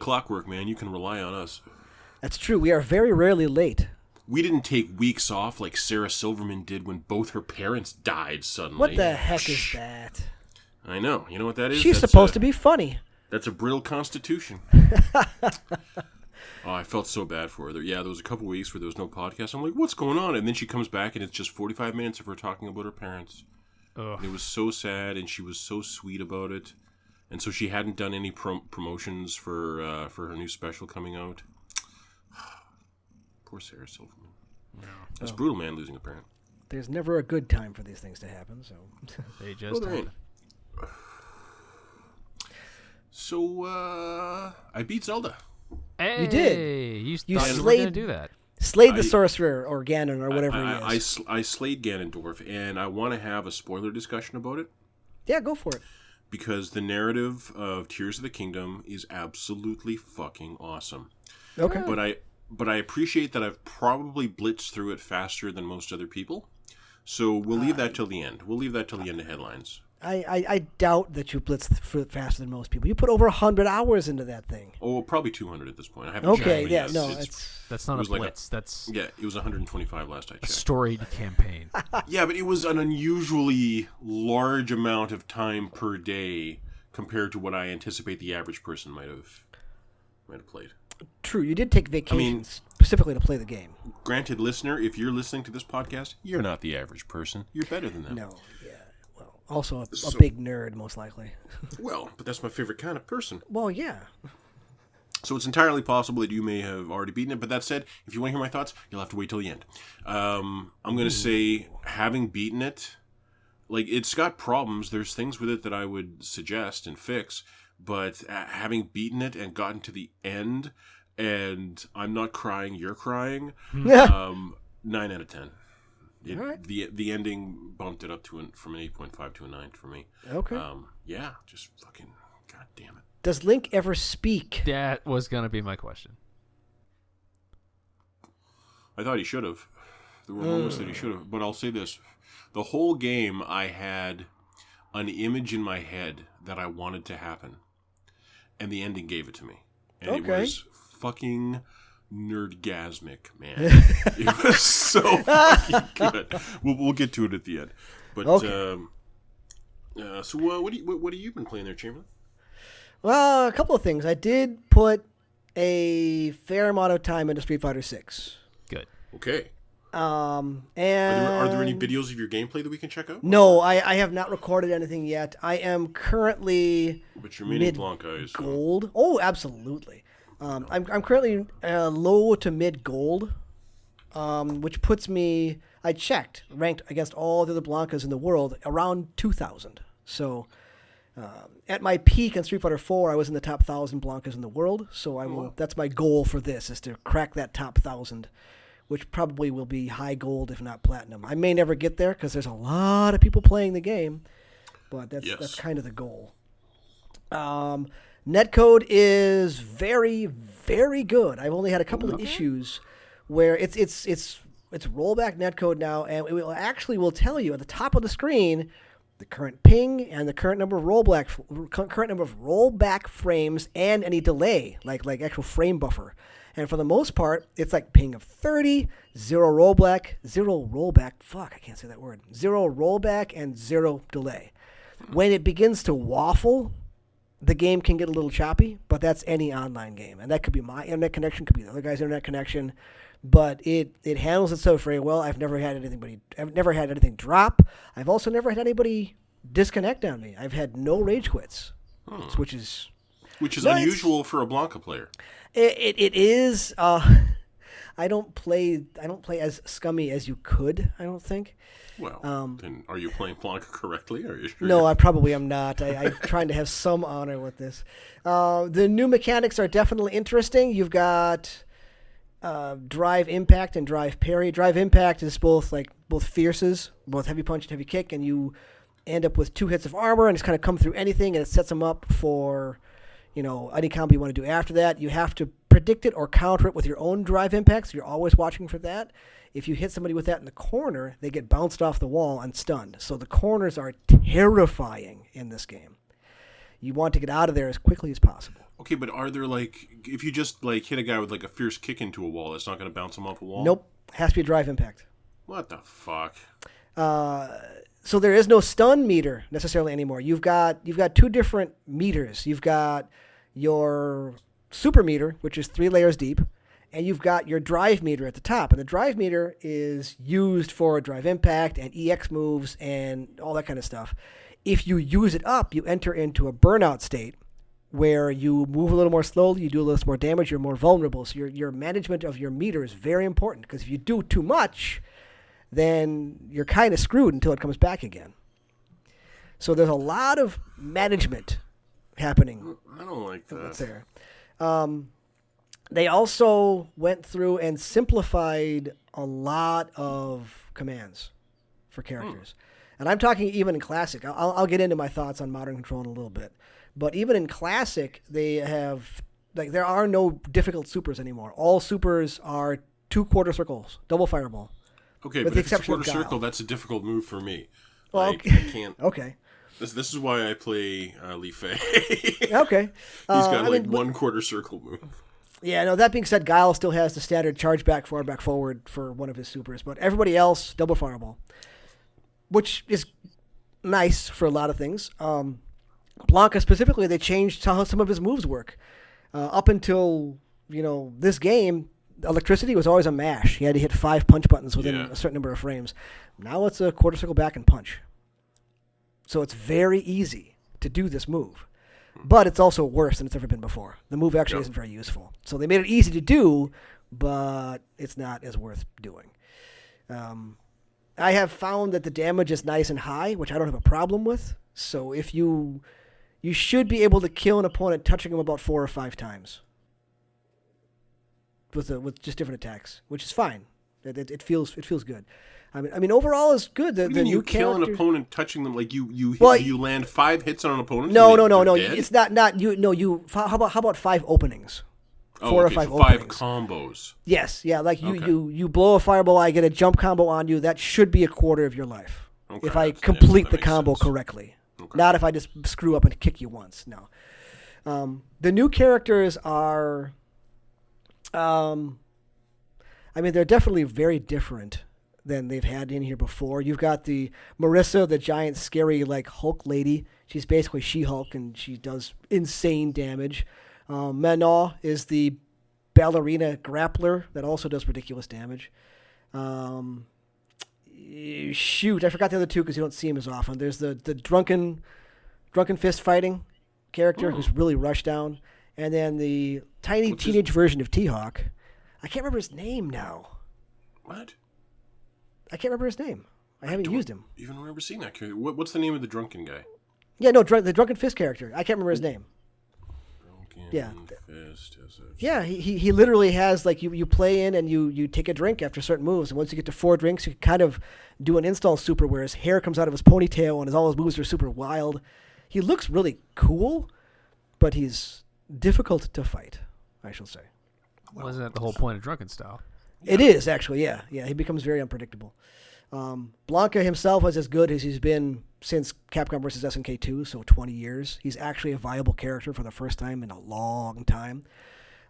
Try to anyway. Like clockwork, man. You can rely on us. That's true. We are very rarely late. We didn't take weeks off like Sarah Silverman did when both her parents died suddenly. What the heck is that? I know. You know what that is? She's That's supposed a- to be funny. That's a brittle constitution. oh, I felt so bad for her. There, yeah, there was a couple weeks where there was no podcast. I'm like, what's going on? And then she comes back and it's just 45 minutes of her talking about her parents. It was so sad, and she was so sweet about it. And so she hadn't done any prom- promotions for uh, for her new special coming out. Poor Sarah Silverman. That's brutal, man, losing a parent. There's never a good time for these things to happen. So They Oh, just there had. So uh, I beat Zelda. Hey, did. You, You thought you slayed- going do that. slayed the I- sorcerer or Ganon or whatever I, he I, is. sl- I slayed Ganondorf, and I want to have a spoiler discussion about it yeah, go for it. Because the narrative of Tears of the Kingdom is absolutely fucking awesome. Okay. But I but I appreciate that I've probably blitzed through it faster than most other people. So we'll leave that uh, till the end. We'll leave that till the end of headlines. I, I, I doubt that you blitz faster than most people. You put over hundred hours into that thing. Oh, probably 200 at this point. I haven't Okay, checked, but yeah, yes, no, it's- it's That's not It a was like a- blitz. That's yeah, it was 125 last I checked. A storied campaign. Yeah, but it was an unusually large amount of time per day compared to what I anticipate the average person might have might have played. true. You did take vacations mean- specifically to play the game. Granted, listener, if you're listening to this podcast, you're not the average person. You're better than that. No, yeah. Well, also a, a So- big nerd, most likely. Well, but that's my favorite kind of person. well, yeah. So it's entirely possible that you may have already beaten it. But that said, if you want to hear my thoughts, you'll have to wait till the end. Um, I'm going to say, having beaten it, like it's got problems. There's things with it that I would suggest and fix. But uh, having beaten it and gotten to the end, and I'm not crying, you're crying. um, nine out of ten. It, Alright. The the ending bumped it up to an, from an eight point five to a nine for me. Okay. Um, yeah, just fucking god damn it. Does Link ever speak? that was going to be my question. I thought he should have. There were moments that he should have. But I'll say this: the whole game, I had an image in my head that I wanted to happen, and the ending gave it to me, and Okay. it was fucking nerdgasmic, man. it was so fucking good. We'll, we'll get to it at the end. But Okay. um, uh, so, uh, what do you what, what have you been playing there, Chamberlain? Well, a couple of things. I did put a fair amount of time into Street Fighter Six. Good. Okay. Um, Are and there, are there any videos of your gameplay that we can check out? No, I, I have not recorded anything yet. I am currently But you're meaning Blanka is. gold. Oh, absolutely. Um, I'm, I'm currently uh, low to mid gold, um, which puts me. I checked, ranked against all the other Blankas in the world, around 2,000. So, um, at my peak in Street Fighter 4, I was in the top thousand Blankas in the world. So I will. That's my goal for this: is to crack that top thousand, which probably will be high gold if not platinum. I may never get there because there's a lot of people playing the game, but that's Yes. that's kind of the goal. Um, netcode is very, very good. I've only had a couple of issues where it's it's it's it's rollback netcode now, and it will actually will tell you at the top of the screen the current ping and the current number of rollback current number of rollback frames and any delay, like like actual frame buffer. And for the most part, it's like ping of 30, zero rollback, zero rollback. Fuck, I can't say that word. Zero rollback and zero delay. Hmm. When it begins to waffle, the game can get a little choppy, but that's any online game, and that could be my internet connection, could be the other guy's internet connection, but it it handles itself very well. I've never had anybody, I've never had anything drop. I've also never had anybody disconnect on me. I've had no rage quits, which is Which is No, unusual for a Blanka player. it, it, it is. Uh, I don't play. I don't play as scummy as you could. I don't think. Well, then are you playing Blanka correctly? Are you sure? Um, No, I probably am not. I, I'm trying to have some honor with this. Uh, the new mechanics are definitely interesting. You've got uh, drive impact and drive parry. Drive impact is both like both fierces, both heavy punch and heavy kick, and you end up with two hits of armor, and it's kind of come through anything, and it sets them up for you know any combo you want to do after that. You have to predict it or counter it with your own drive impacts. You're always watching for that. If you hit somebody with that in the corner, they get bounced off the wall and stunned. So the corners are terrifying in this game. You want to get out of there as quickly as possible. Okay, but are there like if you just like hit a guy with like a fierce kick into a wall, it's not going to bounce him off a wall? Nope, has to be a drive impact. What the fuck? Uh, so there is no stun meter necessarily anymore. You've got you've got two different meters. You've got your super meter, which is three layers deep, and you've got your drive meter at the top. And the drive meter is used for drive impact and EX moves and all that kind of stuff. If you use it up, you enter into a burnout state where you move a little more slowly, you do a little more damage, you're more vulnerable. So your your management of your meter is very important because if you do too much, then you're kind of screwed until it comes back again. So there's a lot of management happening I don't like that. there. Um, they also went through and simplified a lot of commands for characters. And I'm talking even in Classic. I'll, I'll get into my thoughts on Modern Control in a little bit. But even in Classic, they have, like, there are no difficult supers anymore. All supers are two quarter circles, double fireball. Okay, but the if it's a exception of quarter circle, that's a difficult move for me. Well, like, okay. I can't. Okay. This, this is why I play uh, Li Fei. Okay. Uh, He's got I like mean, one quarter circle move. Yeah, no, that being said, Guile still has the standard charge back, forward, back, forward for one of his supers, but everybody else, double fireball, which is nice for a lot of things. Um, Blanka specifically, they changed how some of his moves work. Uh, up until, you know, this game, electricity was always a mash. He had to hit five punch buttons within Yeah. a certain number of frames. Now it's a quarter circle back and punch. So it's very easy to do this move. But it's also worse than it's ever been before. The move actually Yep. isn't very useful. So they made it easy to do, but it's not as worth doing. Um, I have found that the damage is nice and high, which I don't have a problem with. So if you you should be able to kill an opponent touching him about four or five times with a, with just different attacks, which is fine. It, it, it feels it feels good. I mean, I mean overall is good. The, the you mean new you kill an opponent touching them? Like you you Well, you land five hits on an opponent? No, no, no, no. dead? It's not not you. No, you. How about how about five openings? Oh, four or five so five combos. Yes, yeah. Like you, Okay. you, you blow a fireball, I get a jump combo on you. That should be a quarter of your life Okay, if I that's- yeah, complete the combo sense. correctly. Okay. Not if I just screw up and kick you once. No. Um, the new characters are. Um, I mean, they're definitely very different than they've had in here before. You've got the Marisa, the giant, scary, like Hulk lady. She's basically She Hulk, and she does insane damage. Um, Manon is the ballerina grappler that also does ridiculous damage. Um, shoot, I forgot the other two because you don't see him as often. There's the the drunken, drunken fist fighting character who's really rushed down, and then the tiny his- teenage version of T Hawk. I can't remember his name now. What? I can't remember his name. I haven't don't used him. Even remember seeing that? character. What, what's the name of the drunken guy? Yeah, no, drunk, the drunken fist character. I can't remember his name. Drunken Yeah. Fist has a- Yeah, he, he, he literally has like you, you play in and you, you take a drink after certain moves, and once you get to four drinks, you kind of do an install super where his hair comes out of his ponytail and his, all his moves are super wild. He looks really cool, but he's difficult to fight. I shall say. Wasn't that the whole point of Drunken Style? It is actually, yeah, yeah. He becomes very unpredictable. Um, Blanka himself was as good as he's been since Capcom vs SNK 2, so 20 years. He's actually a viable character for the first time in a long time.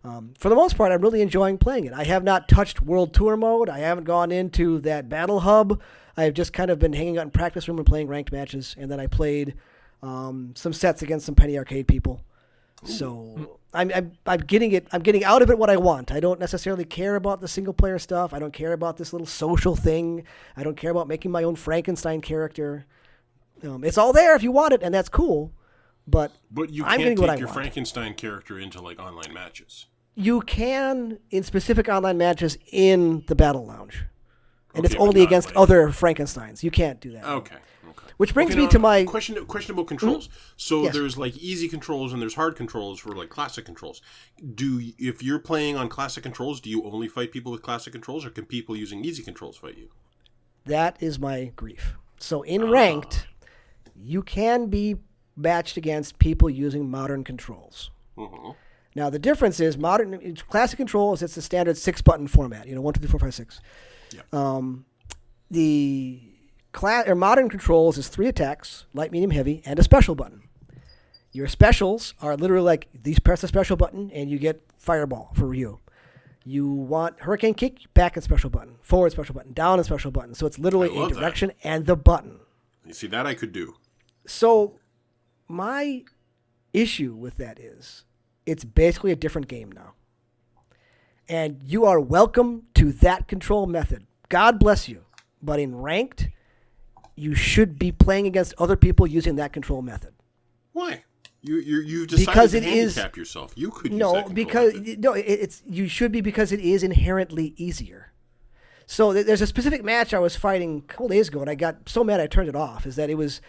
Um, for the most part, I'm really enjoying playing it. I have not touched World Tour mode. I haven't gone into that Battle Hub. I've just kind of been hanging out in practice room and playing ranked matches, and then I played um, some sets against some penny arcade people. So I'm, I'm I'm getting it. I'm getting out of it what I want. I don't necessarily care about the single player stuff. I don't care about this little social thing. I don't care about making my own Frankenstein character. Um, it's all there if you want it, and that's cool. But But you I'm can't take your want. Frankenstein character into like online matches. you can in specific online matches in the battle lounge, and it's Okay, but only against like- other Frankenstein's. You can't do that. Okay. Okay. Which brings Okay, me now, to my Hmm? question. Questionable controls. So Yes. there's like easy controls and there's hard controls for like classic controls. Do if you're playing on classic controls, do you only fight people with classic controls, or can people using easy controls fight you? That is my grief. So in ranked, you can be matched against people using modern controls. Mhm. Now the difference is modern classic controls. It's the standard six button format. You know, one, two, three, four, five, six. Yeah. Um, the class or modern controls is three attacks, light, medium, heavy, and a special button. Your specials are literally like these press the special button and you get fireball for Ryu. You want hurricane kick, back and special button, forward special button, down and special button. So it's literally a love that. direction and the button. You see that I could do. So my issue with that is it's basically a different game now. And you are welcome to that control method. God bless you. But in ranked, you should be playing against other people using that control method. Why? You you you've decided Because to it is- handicap yourself. You could use No, that because method. no, it, it's you should be because it is inherently easier. So th- there's a specific match I was fighting a couple days ago, and I got so mad I turned it off. Is that it was,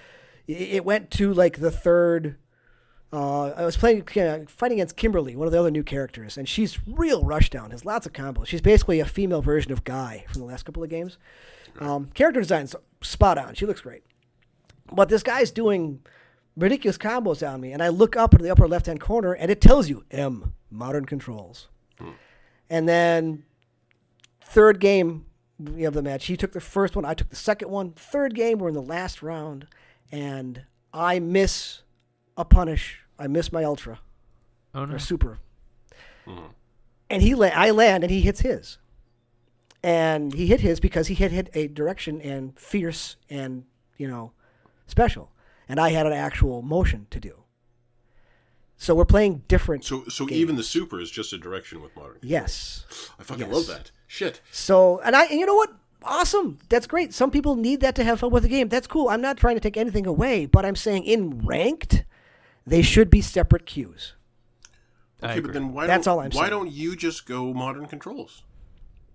it, it went to like the third. Uh, I was playing uh, fighting against Kimberly, one of the other new characters, and she's real rushdown. Has lots of combos. She's basically a female version of Guy from the last couple of games. Um, character design's spot on. She looks great. But this guy's doing ridiculous combos on me, and I look up in the upper left hand corner, and it tells you M modern controls. And then third game of the match, he took the first one, I took the second one. Third game, we're in the last round, and I miss a punish. I miss my ultra Oh no. or super, and he la- I land and he hits his, and he hit his because he hit hit a direction and fierce and you know special, and I had an actual motion to do. So we're playing different. So so even the super is just a direction with modern. yes. I fucking Yes. love that. Shit. So and I and you know what? Awesome. That's great. Some people need that to have fun with the game. That's cool. I'm not trying to take anything away, but I'm saying in ranked, they should be separate queues. I Okay, but then why That's don't all I'm why saying. don't you just go modern controls?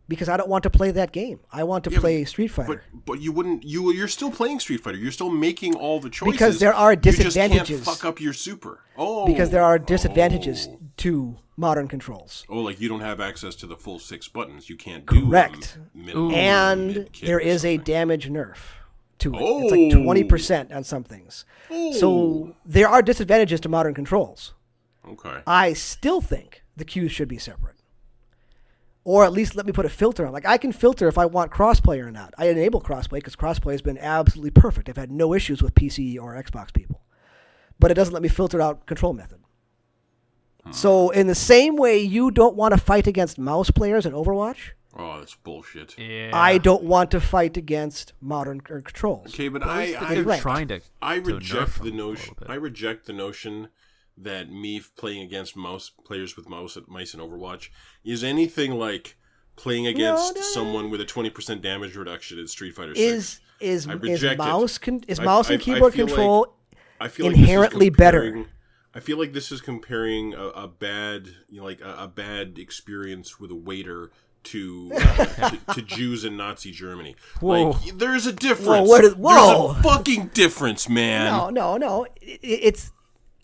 Because I don't want to play that game. I want to Yeah, play Street Fighter. But but you wouldn't you you're still playing Street Fighter. You're still making all the choices. Because there are disadvantages. You just disadvantages. can't fuck up your super. Oh. because there oh. are disadvantages Oh. to modern controls. Oh, like you don't have access to the full six buttons. You can't do Correct. a mid- And mid-kick there or is a damage nerf to it. Oh. It's like 20% on some things. Oh. So there are disadvantages to modern controls. Okay. I still think the queues should be separate. Or at least let me put a filter on. Like I can filter if I want crossplay or not. I enable crossplay because crossplay has been absolutely perfect. I've had no issues with PC or Xbox people. But it doesn't let me filter out control method. So in the same way you don't want to fight against mouse players in Overwatch, Oh, that's bullshit. yeah. I don't want to fight against modern c- controls. Okay, but I They're I, ranked. trying to. I to nerf reject the them a little notion. I reject the notion that me playing against mouse players with mouse mice in Overwatch is anything like playing against no, no. someone with a twenty percent damage reduction in Street Fighter Is Six. is I is mouse con- is mouse I- and I keyboard like- control I feel like inherently better. I feel like this is comparing a, a bad, you know, like a, a bad experience with a waiter to, uh, to to Jews in Nazi Germany. Whoa. Like, there's a difference. Whoa, what is- whoa. There's a fucking difference, man. No, no, no. I- i- It's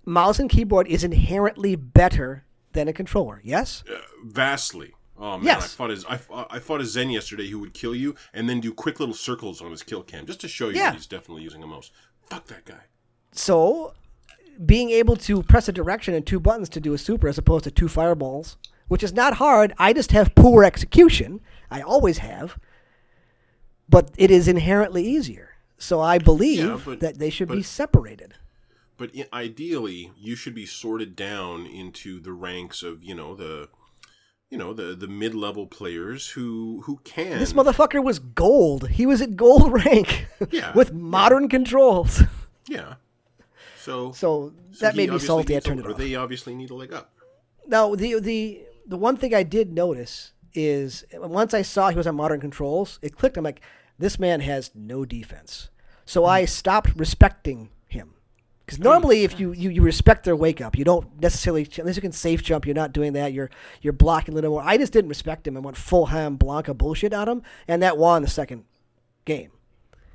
mouse and keyboard is inherently better than a controller. Yes. Uh, vastly. Um, oh man, Yes. I fought as I, I fought a Zen yesterday who would kill you and then do quick little circles on his kill cam just to show you Yeah. that he's definitely using a mouse. Fuck that guy. So, being able to press a direction and two buttons to do a super as opposed to two fireballs, which is not hard. I just have poor execution. I always have. But it is inherently easier. So I believe Yeah, but- that they should be separated. But ideally, you should be sorted down into the ranks of you know the, you know the the mid level players who who can. This motherfucker was gold. He was at gold rank Yeah, with yeah. modern controls. yeah. So So so that he made me salty. I turned it off. They obviously need a leg up. Now the the the one thing I did notice is once I saw he was on modern controls, it clicked. I'm like, this man has no defense. So I hmm. stopped respecting. Because normally, if you, you, you respect their wake up, you don't necessarily unless you can safe jump. You're not doing that. You're you're blocking a little more. I just didn't respect him and went full ham Blanka bullshit on him, and that won the second game.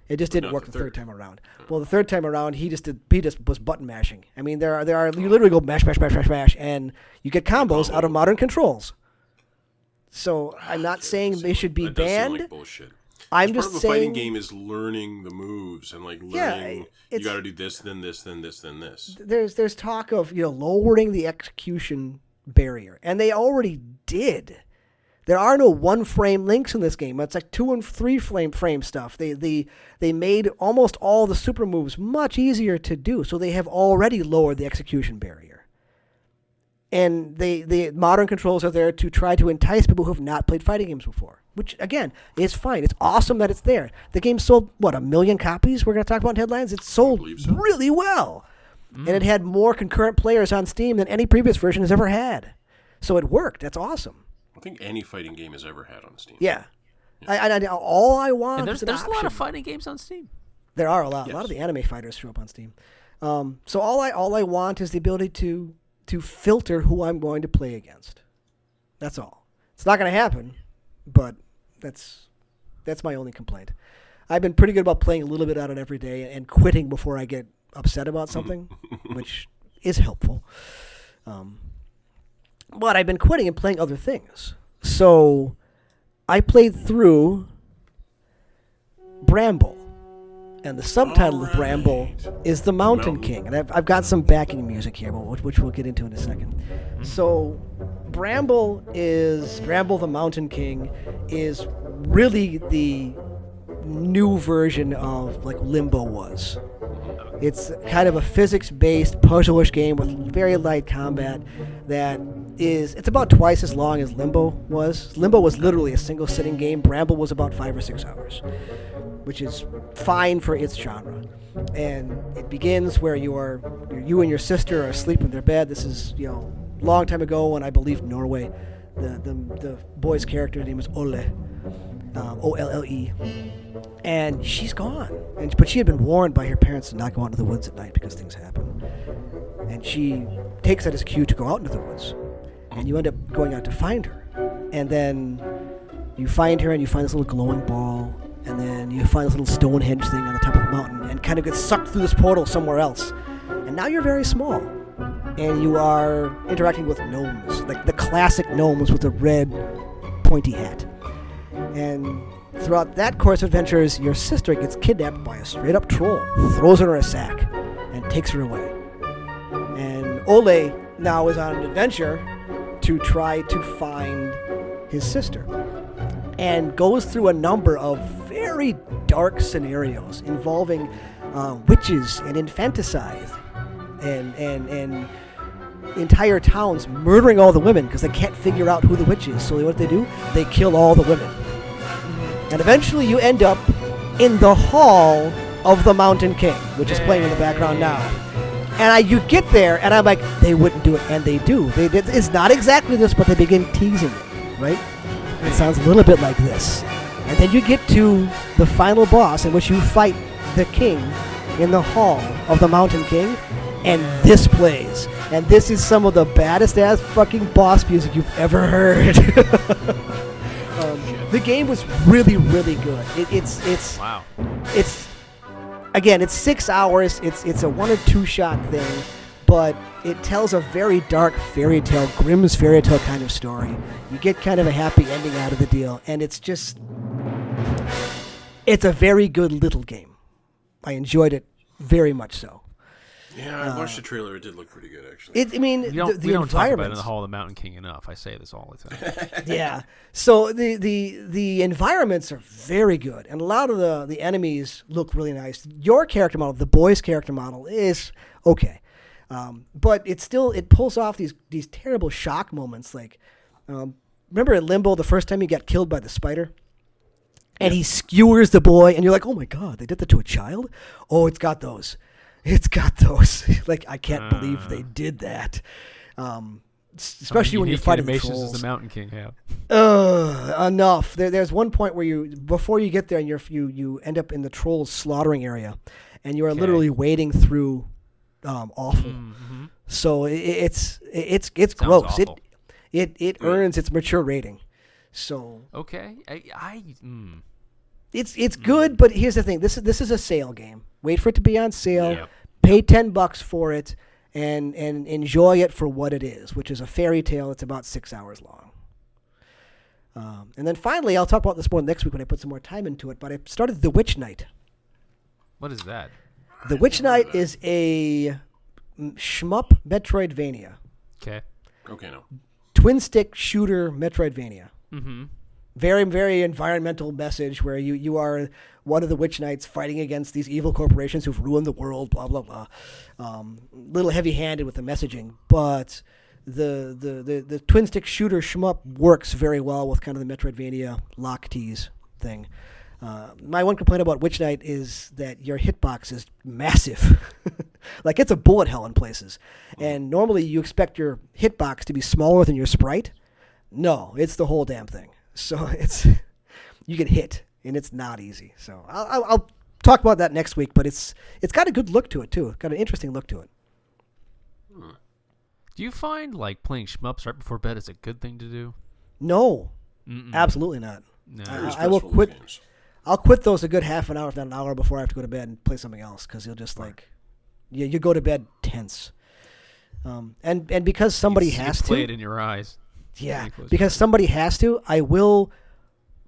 It just didn't work the third third. time around. Well, the third time around, he just did. He just was button mashing. I mean, there are there are you literally go mash mash mash mash mash, and you get combos out of modern controls. So I'm not saying they should be That does seem banned. like. I'm part just of fighting saying game is learning the moves and like Yeah, learning you got to do this, then this, then this, then this. there's there's talk of you know lowering the execution barrier, and they already did. There are no one frame links in this game. It's like two and three frame frame stuff. They they they made almost all the super moves much easier to do, so they have already lowered the execution barrier. And they the modern controls are there to try to entice people who have not played fighting games before. Which again is fine. It's awesome that it's there. The game sold what a million copies. We're going to talk about in headlines. It sold so. really well, and it had more concurrent players on Steam than any previous version has ever had. So it worked. That's awesome. I think any fighting game has ever had on Steam. Yeah. I, I, I- all I want And there's is an there's a lot of fighting games on Steam. There are a lot. A lot of the anime fighters show up on Steam. Um, so all I all I want is the ability to to filter who I'm going to play against. That's all. It's not going to happen, but that's that's my only complaint. I've been pretty good about playing a little bit on it every day and quitting before I get upset about something, which is helpful. Um, but I've been quitting and playing other things. So I played through Bramble. And the subtitle of Bramble is The Mountain, Mountain. King. And I've, I've got some backing music here, but which, which we'll get into in a second. Mm-hmm. So, Bramble is Bramble the Mountain King is really the new version of like Limbo was. Mm-hmm. It's kind of a physics-based puzzle-ish game with very light combat that is it's about twice as long as Limbo was. Limbo was literally a single sitting game. Bramble was about 5 or 6 hours, which is fine for its genre. And it begins where you are you and your sister are asleep in their bed. This is, you know, long time ago in I believe Norway. The the, the boy's character name is Olle. Um, O L L E and she's gone. And but she had been warned by her parents to not go out into the woods at night because things happen. And she takes that as a cue to go out into the woods, and you end up going out to find her. And then you find her, and you find this little glowing ball, and then you find this little Stonehenge thing on the top of the mountain, and kind of get sucked through this portal somewhere else. And now you're very small, and you are interacting with gnomes, like the classic gnomes with the red pointy hat. And throughout that course of adventures, your sister gets kidnapped by a straight up troll, throws her in a sack, and takes her away. And Olle now is on an adventure to try to find his sister. And goes through a number of very dark scenarios involving uh, witches and infanticide and, and, and entire towns murdering all the women because they can't figure out who the witch is. So what they do? They kill all the women. And eventually you end up in the hall of the Mountain King, which is playing in the background now. And I, you get there, and I'm like, they wouldn't do it, and they do. They, it's not exactly this, but they begin teasing it, right? It sounds a little bit like this. And then you get to the final boss, in which you fight the king in the hall of the Mountain King, and this plays. And this is some of the baddest ass fucking boss music you've ever heard. um, the game was really, really good. It, it's it's Wow. it's again it's six hours it's it's a one or two shot thing but it tells a very dark fairy tale grimm's fairy tale kind of story you get kind of a happy ending out of the deal and it's just it's a very good little game i enjoyed it very much so Yeah, I watched uh, the trailer. It did look pretty good, actually. it, i mean We don't, the, the we don't talk about it in the Hall of the Mountain King enough. I say this all the time. yeah. So the, the the environments are very good, and a lot of the the enemies look really nice. Your character model, the boy's character model, is okay, um, but it still it pulls off these these terrible shock moments. Like, um, remember in Limbo, the first time he got killed by the spider. And he skewers the boy, and you're like, "Oh my god, they did that to a child!" Oh, it's got those, it's got those. like I can't believe they did that. Um, especially when you're fighting animations trolls. does the Mountain King have? Ugh, enough. There, there's one point where you, before you get there, and you're, you you end up in the trolls slaughtering area, and you are Okay. literally wading through um, awful. Mm-hmm. So it, it's it's it's Sounds gross. awful. It it it earns its mature rating. So Okay. I, I mm. it's it's good, but here's the thing: this is this is a sale game. Wait for it to be on sale. Yep. Pay ten bucks for it, and and enjoy it for what it is, which is a fairy tale. It's about six hours long. Um, and then finally, I'll talk about this more next week when I put some more time into it. But I started The Witch Knight. What is that? The Witch Knight is a shmup Metroidvania, Okay. okay, no. twin stick shooter Metroidvania. Mm-hmm. very very environmental message where you you are one of the witch knights fighting against these evil corporations who've ruined the world blah blah blah um, little heavy handed with the messaging but the, the the the twin stick shooter shmup works very well with kind of the metroidvania lock tease thing uh, my one complaint about Witch Knight is that your hitbox is massive. like it's a bullet hell in places. And normally you expect your hitbox to be smaller than your sprite. No, it's the whole damn thing. So it's you get hit, and it's not easy. So I'll, I'll, I'll talk about that next week. But it's it's got a good look to it too. Got an interesting look to it. Do you find like playing shmups right before bed is a good thing to do? No, Mm-mm. absolutely not. No. I- I will quit. games. I'll quit those a good half an hour, if not an hour, before I have to go to bed and play something else because you'll just like, yeah, you go to bed tense. Um, and and because somebody you see has play to, it in your eyes. yeah, Really close. because somebody has to, I will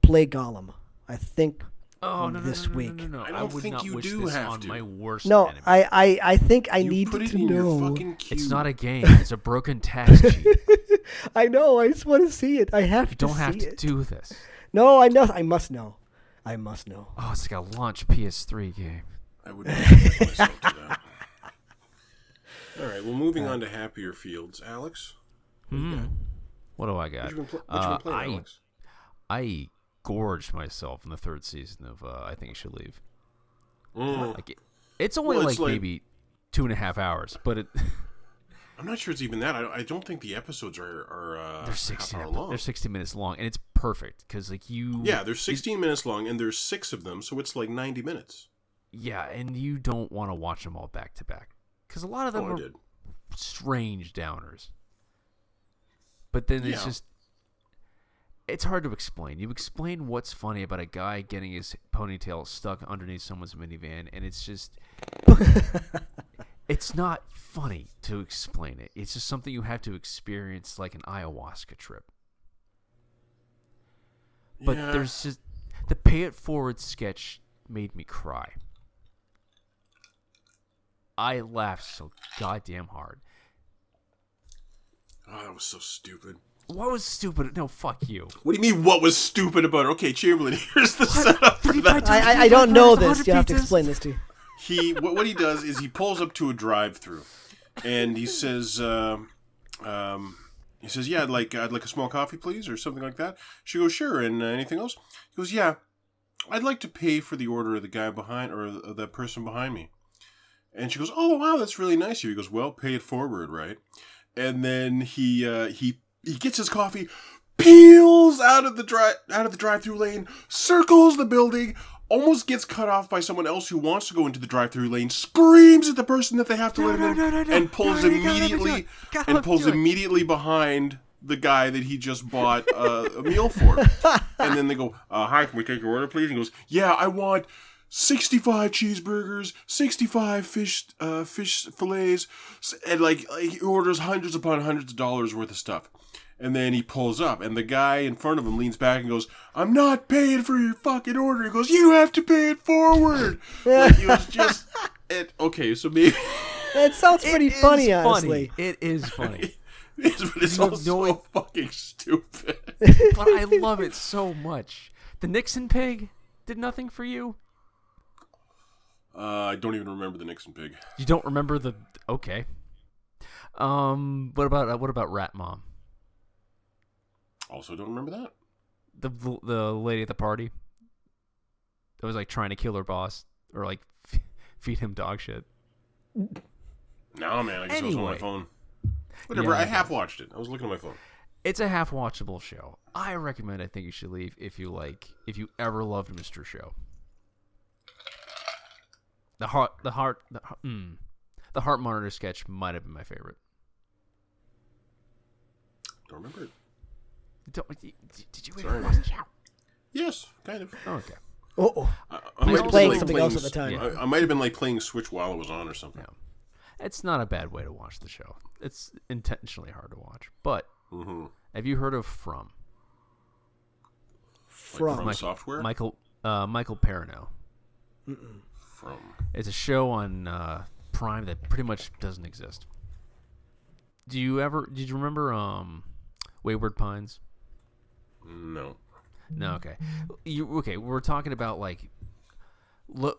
play Gollum. I think Oh no, no, this no, no, week. No, no, no. I I, don't would think not you wish do this have on to. my worst no, enemy. I, I I think I You need put it to in know. your fucking queue. It's not a game. It's a broken tax cheat. I know. I just want to see it. I have to don't have to it. do this. No, I know. I must know. I must know. Oh, it's like a launch PS3 game. I would not myself to that. All right. Well, moving on to happier fields, Alex. Hmm. What do I got? What you been, pl- what you Uh, been playing, I Alex? I gorged myself in the third season of uh, I think you should leave. Mm. Like it, it's only Well, like, like- maybe two and a half hours, but it I'm not sure it's even that. I, I don't think the episodes are are uh, they're sixty half hour long. they're sixty minutes long, and it's perfect because like you yeah, they're 16 minutes long, and there's six of them, so it's like 90 minutes. yeah, and you don't want to watch them all back to back because a lot of them Oh, are did. strange downers. But then it's Yeah. just it's hard to explain. You explain what's funny about a guy getting his ponytail stuck underneath someone's minivan and it's just it's not funny to explain it. It's just something you have to experience like an ayahuasca trip. But Yeah. there's just the pay it forward sketch made me cry. I laughed so goddamn hard. Oh, that was so stupid. What was stupid? No, fuck you. What do you mean? What was stupid about it? Okay, Chamberlain. Here's the setup for that. I, I, I don't know this. You have to explain this to you. He what, what he does is he pulls up to a drive-through, and he says, um, um, he says, "Yeah, I'd like I'd like a small coffee, please, or something like that." She goes, "Sure." And uh, anything else? He goes, "Yeah, I'd like to pay for the order of the guy behind or the, the person behind me." And she goes, "Oh wow, that's really nice of you." He goes, "Well, pay it forward, right?" And then he uh, he he gets his coffee, peels out of the drive out of the drive-through lane, circles the building, almost gets cut off by someone else who wants to go into the drive-through lane, screams at the person that they have to No, let no, in, no, no. and pulls No, you gotta let me do immediately it. Gotta let and pulls immediately behind the guy that he just bought uh, a meal for. and then they go, uh, "Hi, can we take your order, please?" And he goes, "Yeah, I want." 65 cheeseburgers, 65 fish uh, fish fillets, and like, like he orders hundreds upon hundreds of dollars worth of stuff. And then he pulls up, and the guy in front of him leans back and goes, I'm not paying for your fucking order. He goes, You have to pay it forward. like, he was just. It, okay, so maybe. It sounds pretty It is funny, honestly. It is funny. it's, but it's You have also no- fucking stupid. but I love it so much. The Nixon pig did nothing for you. Uh, I don't even remember the Nixon pig. You don't remember the okay. Um, what about uh, what about Rat Mom? Also, don't remember that. The the lady at the party that was like trying to kill her boss or like f- feed him dog shit. No, man, I guess I was on my phone. Whatever, Yeah. I half watched it. I was looking at my phone. It's a half watchable show. I recommend. I think you should leave if you like. If you ever loved Mr. Show. The heart, the heart, the, mm, the heart monitor sketch might have been my favorite. Don't remember it. Don't, did did you Sorry. ever watch the show? Yes, kind of. Oh, okay. Oh, oh. I, He might was have playing been, something else at the time. I, I might have been like playing Switch while it was on or something. Yeah. It's not a bad way to watch the show. It's intentionally hard to watch. But Mm-hmm. have you heard of From? from. from Mike- software. Michael uh, Michael Perrineau. From It's a show on uh, Prime that pretty much doesn't exist. Do you ever? Did you remember um, Wayward Pines? No. No, okay. You okay? We're talking about like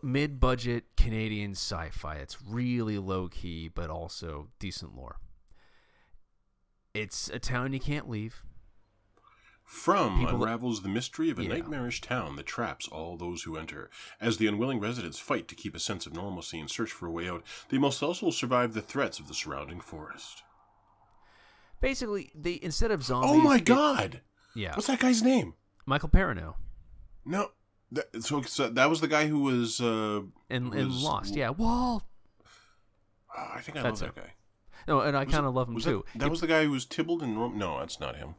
mid-budget Canadian sci-fi. It's really low key, but also decent lore. It's a town you can't leave. From People- unravels the mystery of a Yeah. nightmarish town that traps all those who enter. As the unwilling residents fight to keep a sense of normalcy and search for a way out, they must also survive the threats of the surrounding forest. Basically, they instead of zombies. Oh my god! Yeah, What's that guy's name? Michael Perrineau No. That, so, so that was the guy who was. Uh, and and was- Lost. Yeah, Walt. oh, I think I That's love that him. guy. No, and I kind of love him too. That, that was the guy who was Tybalt in Rome. No, that's not him.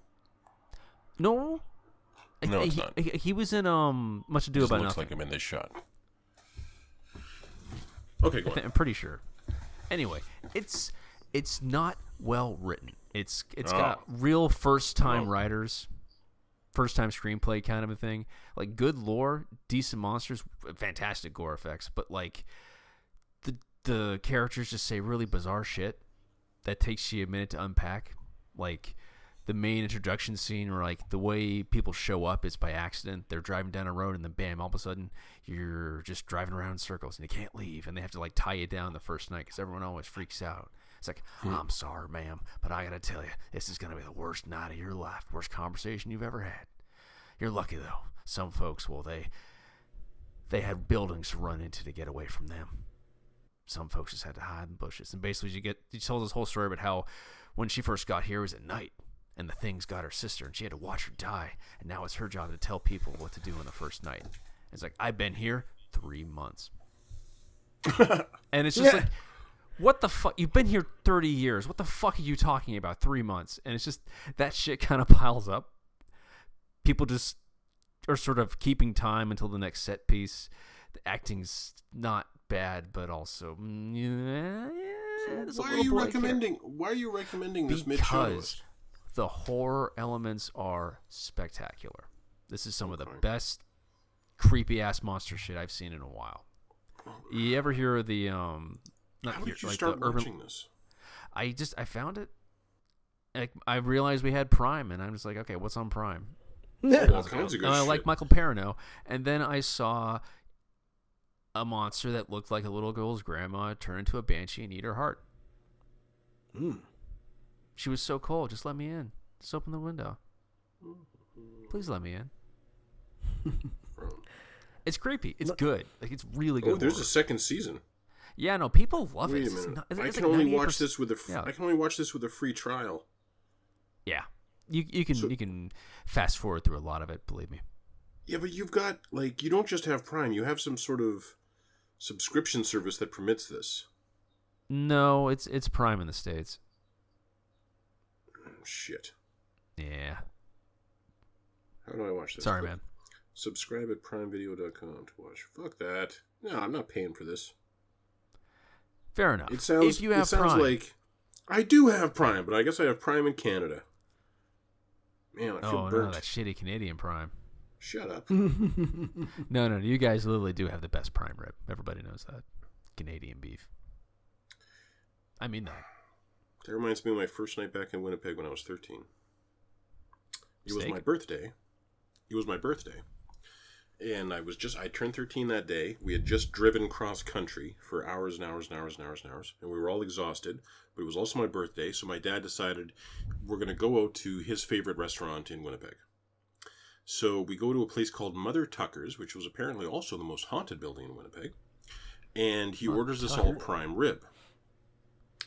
no. No, it's he, not. He, he was in um Much Ado About looks Nothing. like him in this shot. Okay, go on. I'm pretty sure. Anyway, it's it's not well written. It's it's got Oh. real first time Oh. writers, first time screenplay kind of a thing. Like good lore, decent monsters, fantastic gore effects, but like the the characters just say really bizarre shit that takes you a minute to unpack. Like the main introduction scene or like the way people show up is by accident. They're driving down a road and then bam, all of a sudden you're just driving around in circles and you can't leave and they have to like tie you down the first night because everyone always freaks out. It's like, hmm. I'm sorry, ma'am, but I gotta tell you, this is gonna be the worst night of your life, worst conversation you've ever had. You're lucky though. Some folks, well, they they had buildings to run into to get away from them. Some folks just had to hide in bushes. And basically, you get you tell this whole story about how when she first got here it was at night, and the things got her sister, and she had to watch her die. And now it's her job to tell people what to do on the first night. It's like I've been here three months, and it's just Yeah. like, what the fuck? You've been here thirty years. What the fuck are you talking about? Three months, and it's just that shit kind of piles up. People just are sort of keeping time until the next set piece. The acting's not bad, but also mm, yeah, yeah, why are you recommending? Why are you recommending this mid because the horror elements are spectacular. This is some of the best creepy ass monster shit I've seen in a while. You ever hear of the um not How hear, did you like start the urban watching this? I just I found it like I realized we had Prime and I'm just like, okay, what's on Prime? All kinds of good and I like Michael Perrineau. And then I saw a monster that looked like a little girl's grandma turn into a banshee and eat her heart. Hmm. She was so cold. Just let me in. Just open the window. Please let me in. It's creepy. It's good. Like it's really good. Oh, there's horror. a second season. Yeah, no, people love Wait it. a minute. not- I like can only watch this with a. Fr- Yeah. I can only watch this with a free trial. Yeah, you you can So- you can fast forward through a lot of it. Believe me. Yeah, but you've got like you don't just have Prime. You have some sort of subscription service that permits this. No, it's it's Prime in the states. Oh, shit. Yeah. How do I watch this? Sorry, man. Subscribe at primevideo.com to watch. Fuck that. No, I'm not paying for this. Fair enough. It sounds. if you have it sounds Prime, like I do have Prime, but I guess I have Prime in Canada. Man, I feel oh burnt. no, that shitty Canadian Prime. Shut up. No, no, you guys literally do have the best prime rib. Everybody knows that. Canadian beef. I mean that. That reminds me of my first night back in Winnipeg when I was 13. It was my birthday. It was my birthday. And I was just, I turned 13 that day. We had just driven cross country for hours and hours and hours and hours and hours. And we were all exhausted. But it was also my birthday. So my dad decided we're going to go out to his favorite restaurant in Winnipeg. So we go to a place called Mother Tucker's, which was apparently also the most haunted building in Winnipeg. And he Mother orders us Tucker. all prime rib.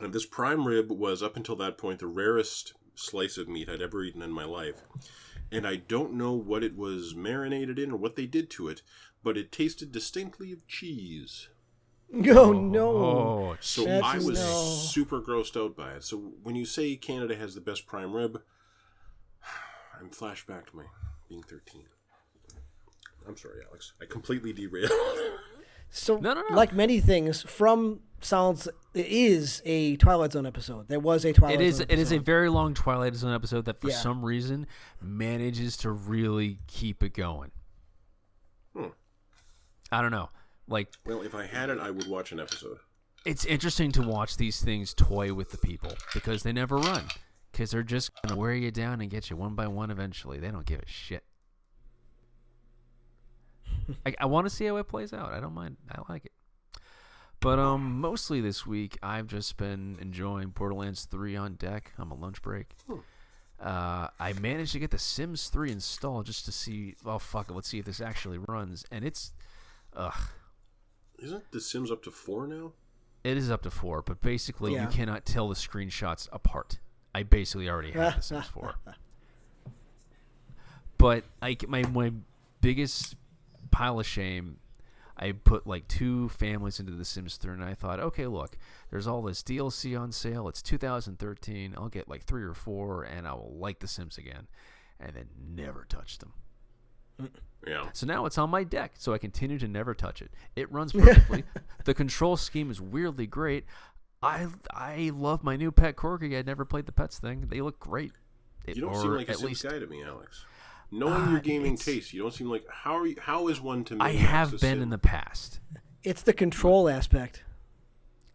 And this prime rib was up until that point the rarest slice of meat I'd ever eaten in my life. And I don't know what it was marinated in or what they did to it, but it tasted distinctly of cheese. Oh, oh, no. Oh, So That's I was no. super grossed out by it. So when you say Canada has the best prime rib, I'm flashback to my being 13. I'm sorry, Alex. I completely derailed. So, No, no, no. like many things, from sounds it is a Twilight Zone episode. There was a Twilight it is. Zone It is a very long Twilight Zone episode that, for Yeah. some reason, manages to really keep it going. Hmm. I don't know. Like well, if I had it, I would watch an episode. it's interesting to watch these things toy with the people because they never run. because they're just gonna wear you down and get you one by one eventually. They don't give a shit. I, I want to see how it plays out. I don't mind. I like it. But um, mostly this week I've just been enjoying Borderlands 3 on deck. I'm a lunch break. Uh, I managed to get The Sims 3 installed just to see. Oh fuck it, let's see if this actually runs. And it's, ugh, Isn't The Sims up to four now? it is up to four. But basically, Yeah. you cannot tell the screenshots apart. I basically already have The Sims 4. But I my my biggest pile of shame. I put like two families into The Sims 3, and I thought, okay, look, there's all this DLC on sale. It's 2013. I'll get like three or four, and I will like The Sims again, and then never touch them. Mm, yeah. So now it's on my deck, so I continue to never touch it. It runs perfectly. the control scheme is weirdly great. I I love my new pet corgi. I never played the pets thing. They look great. It- You don't seem like a Sims least guy to me, Alex. Knowing Uh, your gaming taste, you don't seem like how are you? How is one to? Me? I have a been Sim? in the past, It's the control aspect.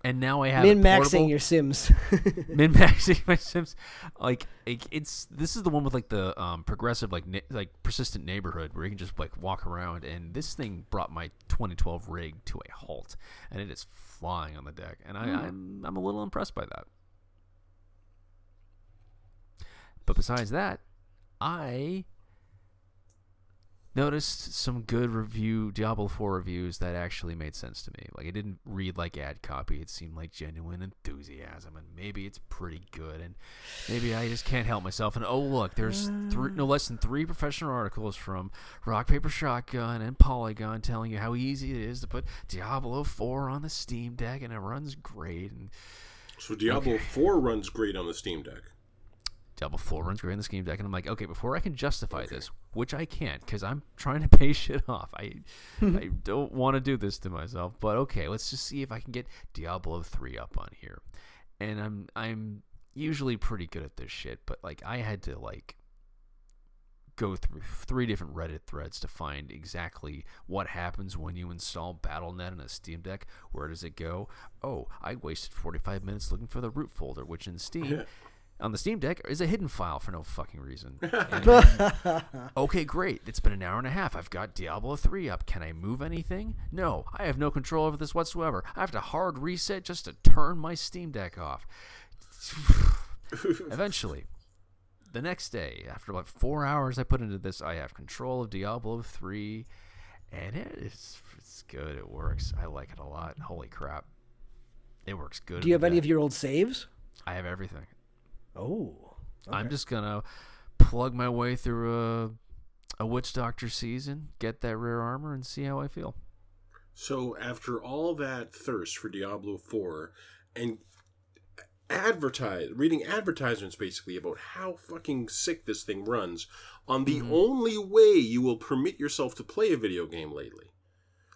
and now I have Min maxing your Sims. min maxing my Sims. Like it, it's this is the one with like the um, progressive like na- like persistent neighborhood where you can just like walk around, and this thing brought my 2012 rig to a halt, and it is flying on the deck, and I, I'm I'm a little impressed by that. But besides that, I noticed some good review Diablo 4 reviews that actually made sense to me. Like it didn't read like ad copy. It seemed like genuine enthusiasm and maybe it's pretty good and maybe I just can't help myself and oh look, there's three, no less than 3 professional articles from Rock Paper Shotgun and Polygon telling you how easy it is to put Diablo 4 on the Steam Deck and it runs great and So Diablo Four runs great on the Steam Deck. Diablo 4 runs great in the Steam Deck, and I'm like, okay, before I can justify this, which I can't because I'm trying to pay shit off. I I don't want to do this to myself, but okay, let's just see if I can get Diablo 3 up on here. And I'm I'm usually pretty good at this shit, but like I had to like go through three different Reddit threads to find exactly what happens when you install BattleNet on a Steam Deck. Where does it go? Oh, I wasted 45 minutes looking for the root folder, which in Steam on the Steam Deck is a hidden file for no fucking reason. And okay, great. It's been an hour and a half. I've got Diablo 3 up. Can I move anything? No, I have no control over this whatsoever. I have to hard reset just to turn my Steam Deck off. Eventually, the next day, after about four hours I put into this, I have control of Diablo 3, and it is it's good. It works. I like it a lot. Holy crap. It works good. Do you have any the of your old saves? I have everything. Oh. I'm just gonna plug my way through a a witch doctor season, get that rare armor, and see how I feel. So after all that thirst for Diablo 4 and advertise reading advertisements basically about how fucking sick this thing runs on the mm-hmm. only way you will permit yourself to play a video game lately.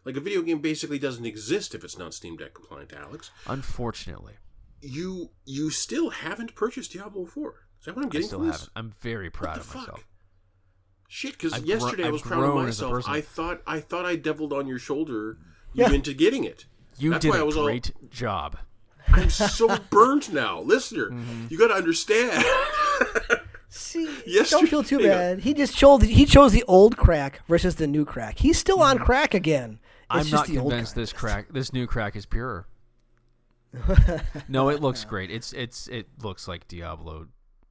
Like a video game basically doesn't exist if it's not Steam Deck compliant, Alex. Unfortunately, You you still haven't purchased Diablo 4. Is that what I'm I getting still haven't. I'm very proud the of fuck? myself. Shit, because I've gro- yesterday I I've was proud of grown as a myself. I thought I thought I deviled on your shoulder you into getting it. You That's did why I a was all- great job. I'm so burnt now, listener. Mm-hmm. You got to understand. See, Yes, don't feel too bad. He just chose he chose the old crack versus the new crack. He's still on crack again. It's. I'm just not the old convinced crack. this crack, this new crack, is pure. No, it looks great. It's it's it looks like Diablo.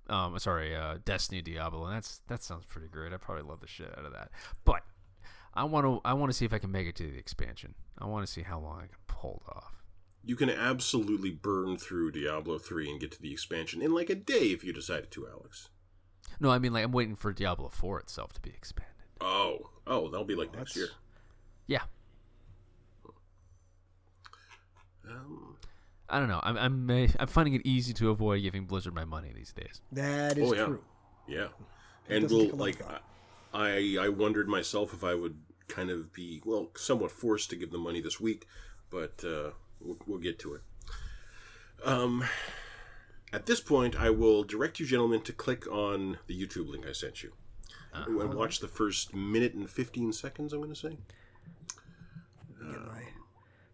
Um, sorry, uh, Destiny Diablo, and that's that sounds pretty great. I probably love the shit out of that. But I want to I want to see if I can make it to the expansion. I want to see how long I can pull it off. you can absolutely burn through Diablo 3 and get to the expansion in like a day if you decided to, Alex. No, I mean like I'm waiting for Diablo 4 itself to be expanded. Oh, oh, that'll be like next year. Yeah, Um, I don't know. I'm I'm uh, I'm finding it easy to avoid giving Blizzard my money these days. That is oh yeah, true. yeah. It And we'll take a lot of like. I I wondered myself if I would kind of be well, somewhat forced to give them money this week, but uh, we'll, we'll get to it. Um, at this point, I will direct you gentlemen to click on the YouTube link I sent you. And watch the first minute and 15 seconds, I'm going to say.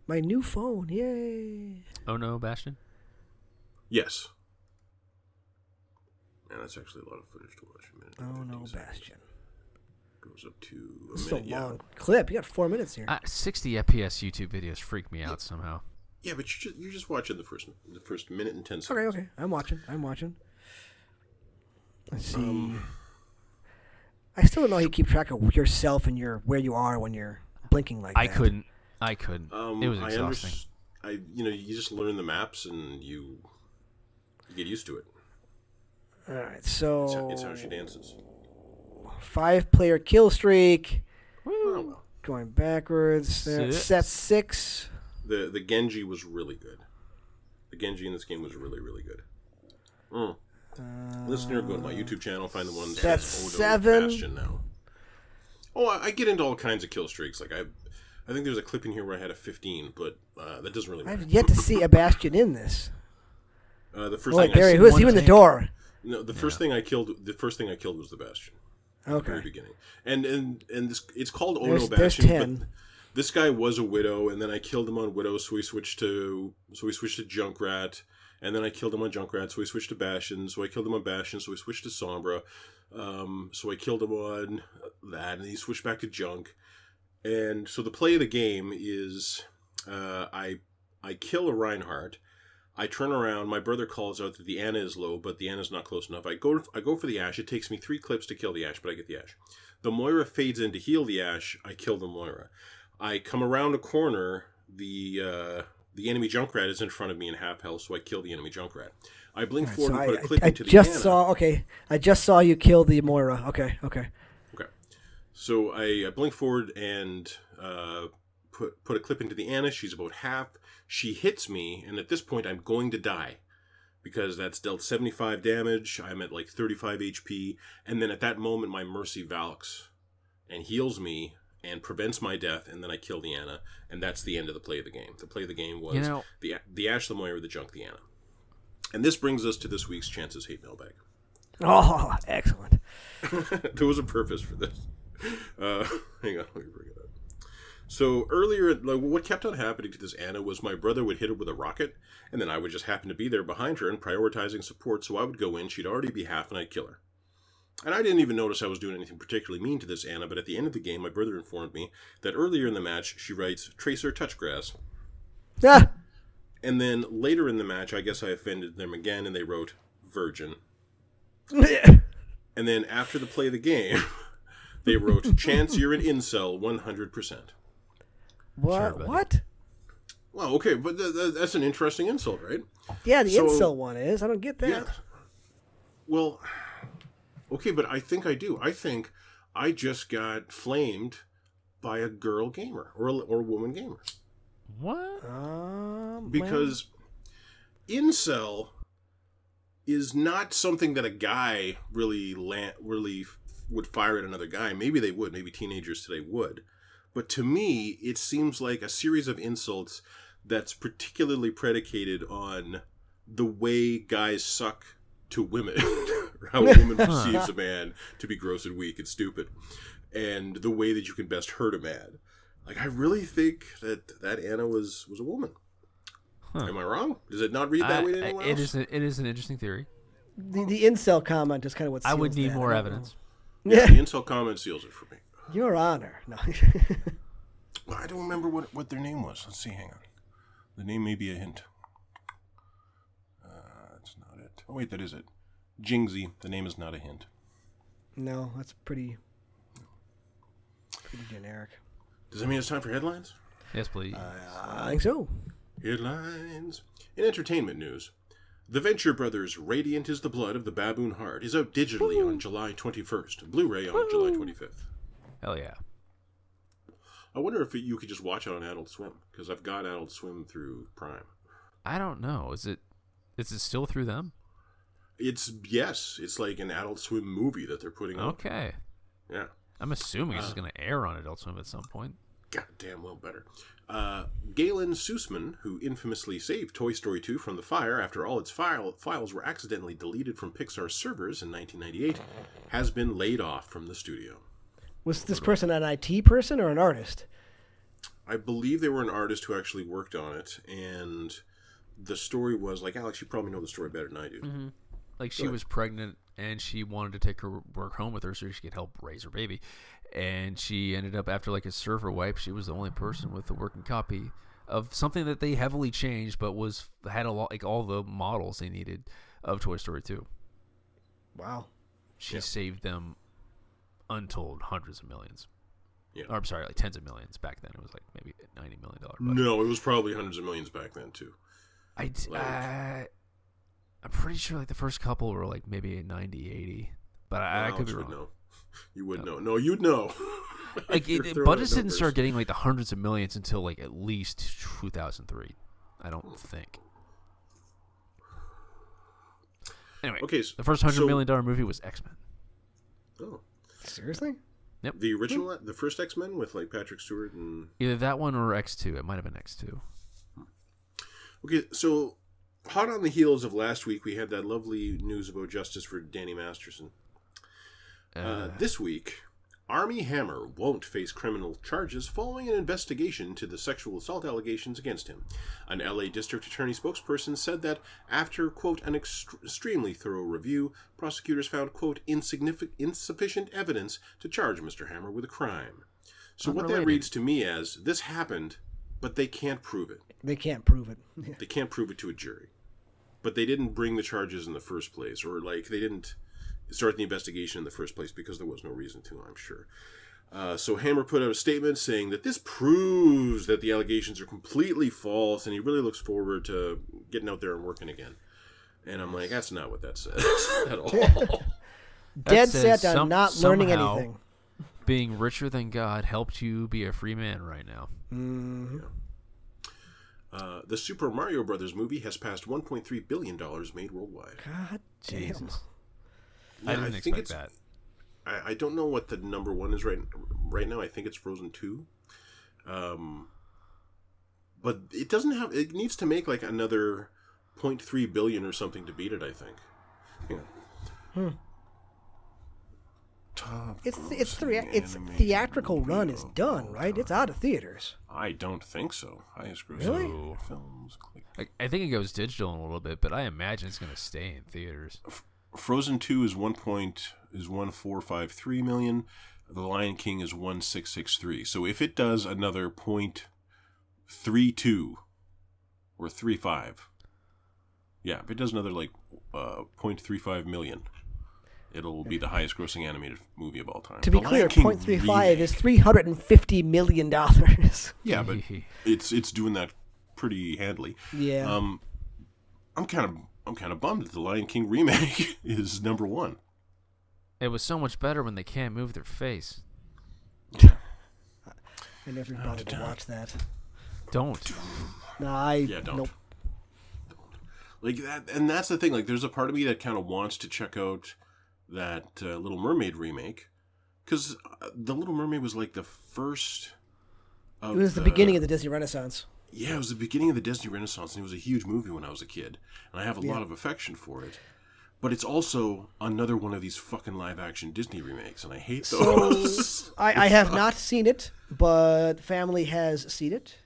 Get my, my new phone, yay! Oh no, Bastion. Yes. Man, that's actually a lot of footage to watch. A minute Oh no, seconds. Bastion. Goes up to a This is a minute. Yeah. long clip. You got four minutes here. Uh, 60 FPS YouTube videos freak me out somehow. Yeah, but you're just, you're just watching the first the first minute and ten seconds. Okay, okay. I'm watching. I'm watching. Let's see. Um, I still don't know how you keep track of yourself and your where you are when you're blinking like I that. couldn't. I couldn't. Um, it was I exhausting. I you know you just learn the maps and you, you get used to it. All right, It's, so how, it's how she dances. five player kill streak. Oh, well. Going backwards. Six. Set six. The the Genji was really good. The Genji in this game was really really good. Mm. Listener, go to my YouTube channel, find the ones Uh, That's Odo seven. Bastion now. Oh, I, I get into all kinds of kill streaks. Like I, I think there's a clip in here where I had a 15, but uh, that doesn't really matter. I've yet to see a Bastion in this. Uh, the first Oh, thing wait, I Barry, see- who's one he in the door? no, the first thing I killed, the first thing I killed was the Bastion. at the very Okay. beginning. And and and this it's called Ono There's- there's Bastion. 10. But this guy was a widow, and then I killed him on widow, so we switched to so we switched to Junkrat, and then I killed him on Junkrat, so we switched to Bastion, so I killed him on Bastion, so we switched to Sombra, um, so I killed him on that, and he switched back to Junk, and so the play of the game is uh, I I kill a Reinhardt. I turn around. My brother calls out that the Ana is low, but the Ana is not close enough. I go. I go for the Ashe. It takes me three clips to kill the Ashe, but I get the Ashe. The Moira fades in to heal the Ashe. I kill the Moira. I come around a corner. The uh, the enemy Junkrat is in front of me in half health, so I kill the enemy Junkrat. I blink So forward and I, put a clip I, I into the just Ana. saw. Okay, I just saw you kill the Moira. Okay, okay. So I, I blink forward and uh, put put a clip into the Ana. She's about half. She hits me, and at this point, I'm going to die because that's dealt 75 damage. I'm at like 35 HP, and then at that moment, my Mercy Valks and heals me and prevents my death, and then I kill the Ana, and that's the end of the play of the game. The play of the game was You know- the the Ashe, the Moira, the Junk, the Ana. And this brings us to this week's Chances Hate mailbag. Oh, excellent. there was a purpose for this. Uh, hang on, let me bring it up. So earlier, like, what kept on happening to this Ana was my brother would hit her with a rocket, and then I would just happen to be there behind her and prioritizing support. So I would go in, she'd already be half, and I'd kill her. And I didn't even notice I was doing anything particularly mean to this Ana. But at the end of the game, my brother informed me that earlier in the match, she writes "Tracer Touchgrass," Ah, and then later in the match, I guess I offended them again, and they wrote "Virgin." And then after the play of the game, they wrote, Chance, you're an incel 100%. what? buddy. what? Well, okay, but th- th- that's an interesting insult, right? Yeah, the So- incel one is. I don't get that. Yeah. Well, okay, but I think I do. I think I just got flamed by a girl gamer or a, or a woman gamer. What? Um, well, Because incel is not something that a guy really la- really would fire at another guy. Maybe they would. Maybe teenagers today would. But to me, it seems like a series of insults that's particularly predicated on the way guys suck to women, or how a woman perceives a man to be gross and weak and stupid, and the way that you can best hurt a man. Like I really think that that Ana was was a woman. Huh. Am I wrong? Does it not read that I- way to I- anyone it else? is. A, it is an interesting theory. the, the incel comment is kind of what I would need that. more evidence. know. Yeah, Yeah, the incel comment seals it for me. Your Honor. No. Well, I don't remember what what their name was. Let's see. Hang on. The name may be a hint. Uh, that's not it. Oh wait, that is it. Jingsy. The name is not a hint. no, that's pretty, pretty generic. Does that mean it's time for headlines? Yes, please. I think so. Headlines. In entertainment news, The Venture Brothers' Radiant is the Blood of the Baboon Heart is out digitally on July 21st, Blu ray on July 25th. Hell yeah. I wonder if you could just watch it on Adult Swim, because I've got Adult Swim through Prime. I don't know. Is it? Is it still through them? It's, yes, it's like an Adult Swim movie that they're putting on. Okay. Yeah. I'm assuming Uh. it's going to air on Adult Swim at some point. God damn well better. Uh, Galyn Susman, who infamously saved Toy Story 2 from the fire after all its file, files were accidentally deleted from Pixar's servers in 1998, has been laid off from the studio. Was this person an IT person or an artist? I believe they were an artist who actually worked on it, and the story was like Alex. You probably know the story better than I do. Like she Good. was pregnant and she wanted to take her work home with her so she could help raise her baby. And she ended up after like a server wipe, she was the only person with a working copy of something that they heavily changed, but was had a lot like all the models they needed of Toy Story 2. Wow. She Yeah. saved them untold hundreds of millions. Yeah. Or, I'm sorry, like tens of millions back then. It was like maybe ninety million dollar. No, it was probably hundreds of millions back then too. I Like- uh, I'm pretty sure like the first couple were like maybe 90, 80. but I, I could be wrong. know. You would know. No, you'd know. Like You're it, it, throwing didn't start getting like the hundreds of millions until like at least 2003. I don't think. Anyway, Okay, so, the first hundred so- million dollar movie was X Men. Oh, Seriously? Yep. the original, the first X Men with like Patrick Stewart and Either that one or X Two. It might have been X Two. Okay, so hot on the heels of last week, we had that lovely news about justice for Danny Masterson. Uh, this week, Armie Hammer won't face criminal charges following an investigation into the sexual assault allegations against him. An LA District Attorney spokesperson said that after, quote, an ext- extremely thorough review, prosecutors found, quote, insignificant, insufficient evidence to charge Mr. Hammer with a crime. So what that reads to me as this happened, but they can't prove it. They can't prove it. They can't prove it to a jury. But they didn't bring the charges in the first place, or like they didn't start the investigation in the first place because there was no reason to, I'm sure. Uh, so Hammer put out a statement saying that this proves that the allegations are completely false, and he really looks forward to getting out there and working again. And I'm like, that's not what that says at all. Dead says set on some- not learning somehow- anything. Being richer than God helped you be a free man right now. Uh, the Super Mario Brothers movie has passed 1.3 billion dollars made worldwide. God damn. Jesus. Yeah, I didn't think expect it's that. I, I don't know what the number one is right right now. I think it's Frozen Two, um, but it doesn't have. It needs to make like another 0.3 billion or something to beat it. I think. Hang on. Top It's it's grossing the its theatrical run is of done, all right? It's out of theaters. I don't think so. Highest grossing Really? films. Click. Like, I think it goes digital in a little bit, but I imagine it's going to stay in theaters. Frozen Two is one point is one four five three million. The Lion King is one six six three. So if it does another point three two or three five, yeah, if it does another like uh, point three five million, it'll be the highest grossing animated movie of all time. To be The clear, Lion King 0.35 is 350 million dollars. yeah, but it's it's doing that pretty handily. yeah. Um, I'm kind of I'm kind of bummed that the Lion King remake is number one. it was so much better when they can't move their face. I never bothered to watch that. Don't. No, I Yeah, don't. nope. Like that, and that's the thing. Like, there's a part of me that kind of wants to check out that uh, Little Mermaid remake because the Little Mermaid was like the first. Of It was the beginning of the Disney Renaissance. Yeah, it was the beginning of the Disney Renaissance, and it was a huge movie when I was a kid, and I have a lot of affection for it. But it's also another one of these fucking live action Disney remakes, and I hate So those. I, I have not seen it, but family has seen it,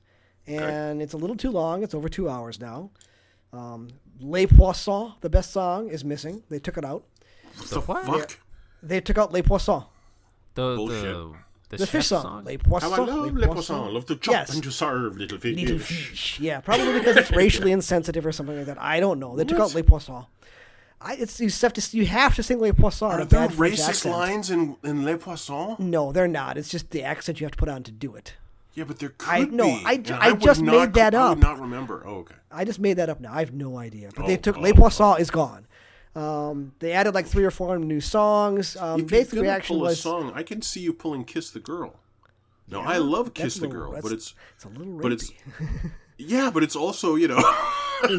and it's a little too long. It's over two hours now. Um, Les Poissons, the best song, is missing. They took it out. what the what? fuck? They took out Les Poissons, The Bullshit. the the, the fish chef song. Les ah, How I love Les le poisson. I love to chop Yes. and to serve little fish. Little fish. Yeah, probably because it's racially insensitive or something like that. I don't know. They took out What? Les Poissons. I, it's you have to you have to sing Les Poissons. Are there racist accent. lines in, in Le Poisson? No, they're not. It's just the accent you have to put on to do it. Yeah, but there could I- no. I and ju- I would just not made that up. I up. would not remember. Oh, okay. I just made that up now. I have no idea. But they Oh, took oh, Les Poissons is gone. Um, they added like three or four new songs. Um, if basic you're gonna reaction pull a was song, I can see you pulling "Kiss the Girl." No, Yeah, I love "Kiss the little- Girl," but it's it's a little but it's yeah, but it's also you know.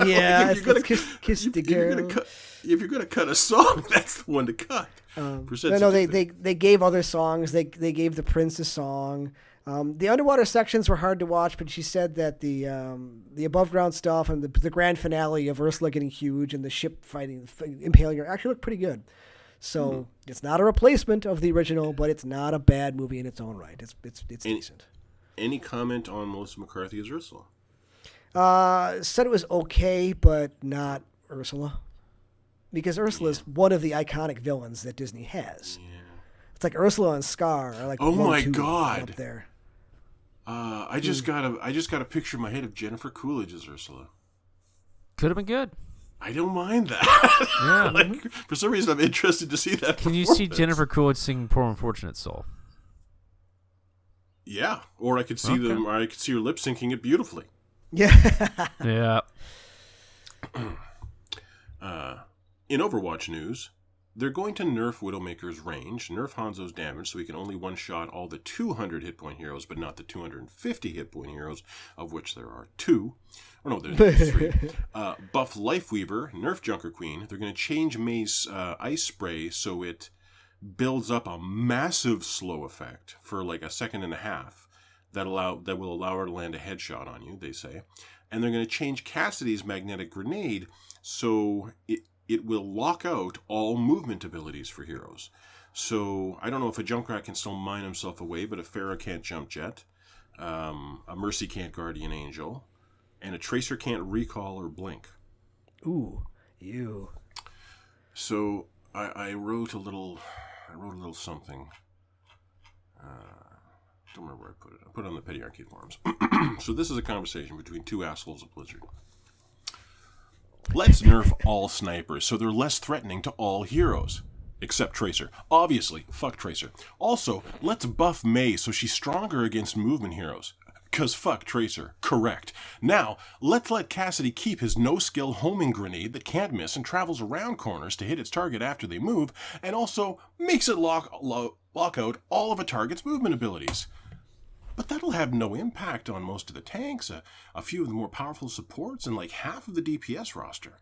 Yeah, if you're it's kiss- kiss if the you're gonna girl. cut, if you're gonna cut a song, that's the one to cut. Um, no, no, they, they they gave other songs. They they gave the Prince a song. Um, the underwater sections were hard to watch, but she said that the um, the above ground stuff and the, the grand finale of Ursula getting huge and the ship fighting impaling her actually looked pretty good. So Hmm. it's not a replacement of the original, but it's not a bad movie in its own right. It's it's it's And- decent. Any comment on Melissa McCarthy as Ursula? Uh, said it was okay, but not Ursula. because Ursula's one of the iconic villains that Disney has. It's like Ursula and Scar are like Oh my God. up there. Uh, I just got a I just got a picture in my head of Jennifer Coolidge as Ursula. Could have been good. I don't mind that. Yeah. like, for some reason, I'm interested to see that. Can you see. Jennifer Coolidge singing "Poor Unfortunate Soul"? Yeah, or I could see Okay. them. Or I could see her lip syncing it beautifully. Yeah. Yeah. In Overwatch news, they're going to nerf Widowmaker's range, nerf Hanzo's damage, so he can only one shot all the 200 hit point heroes, but not the 250 hit point heroes, of which there are two. Or no, there's three. Uh, buff Lifeweaver, nerf Junker Queen. They're going to change Mei's uh, ice spray so it builds up a massive slow effect for like a second and a half that allow that will allow her to land a headshot on you. They say, and they're going to change Cassidy's magnetic grenade so it it will lock out all movement abilities for heroes. So I don't know if a Junkrat can still mine himself away, but a Pharah can't jump jet, um, a Mercy can't Guardian Angel, and a Tracer can't recall or blink. Ooh, you. So I, I wrote a little, I wrote a little something. Uh, don't remember where I put it. I put it on the Penny Arcade forums. so this is a conversation between two assholes of Blizzard. Let's nerf all snipers so they're less threatening to all heroes. Except Tracer. Obviously, fuck Tracer. Also, let's buff Mei so she's stronger against movement heroes. Cause fuck Tracer. Correct. Now, let's let Cassidy keep his no skill homing grenade that can't miss and travels around corners to hit its target after they move, and also makes it lock, lo- lock out all of a target's movement abilities. But that'll have no impact on most of the tanks, a, a few of the more powerful supports, and like half of the DPS roster.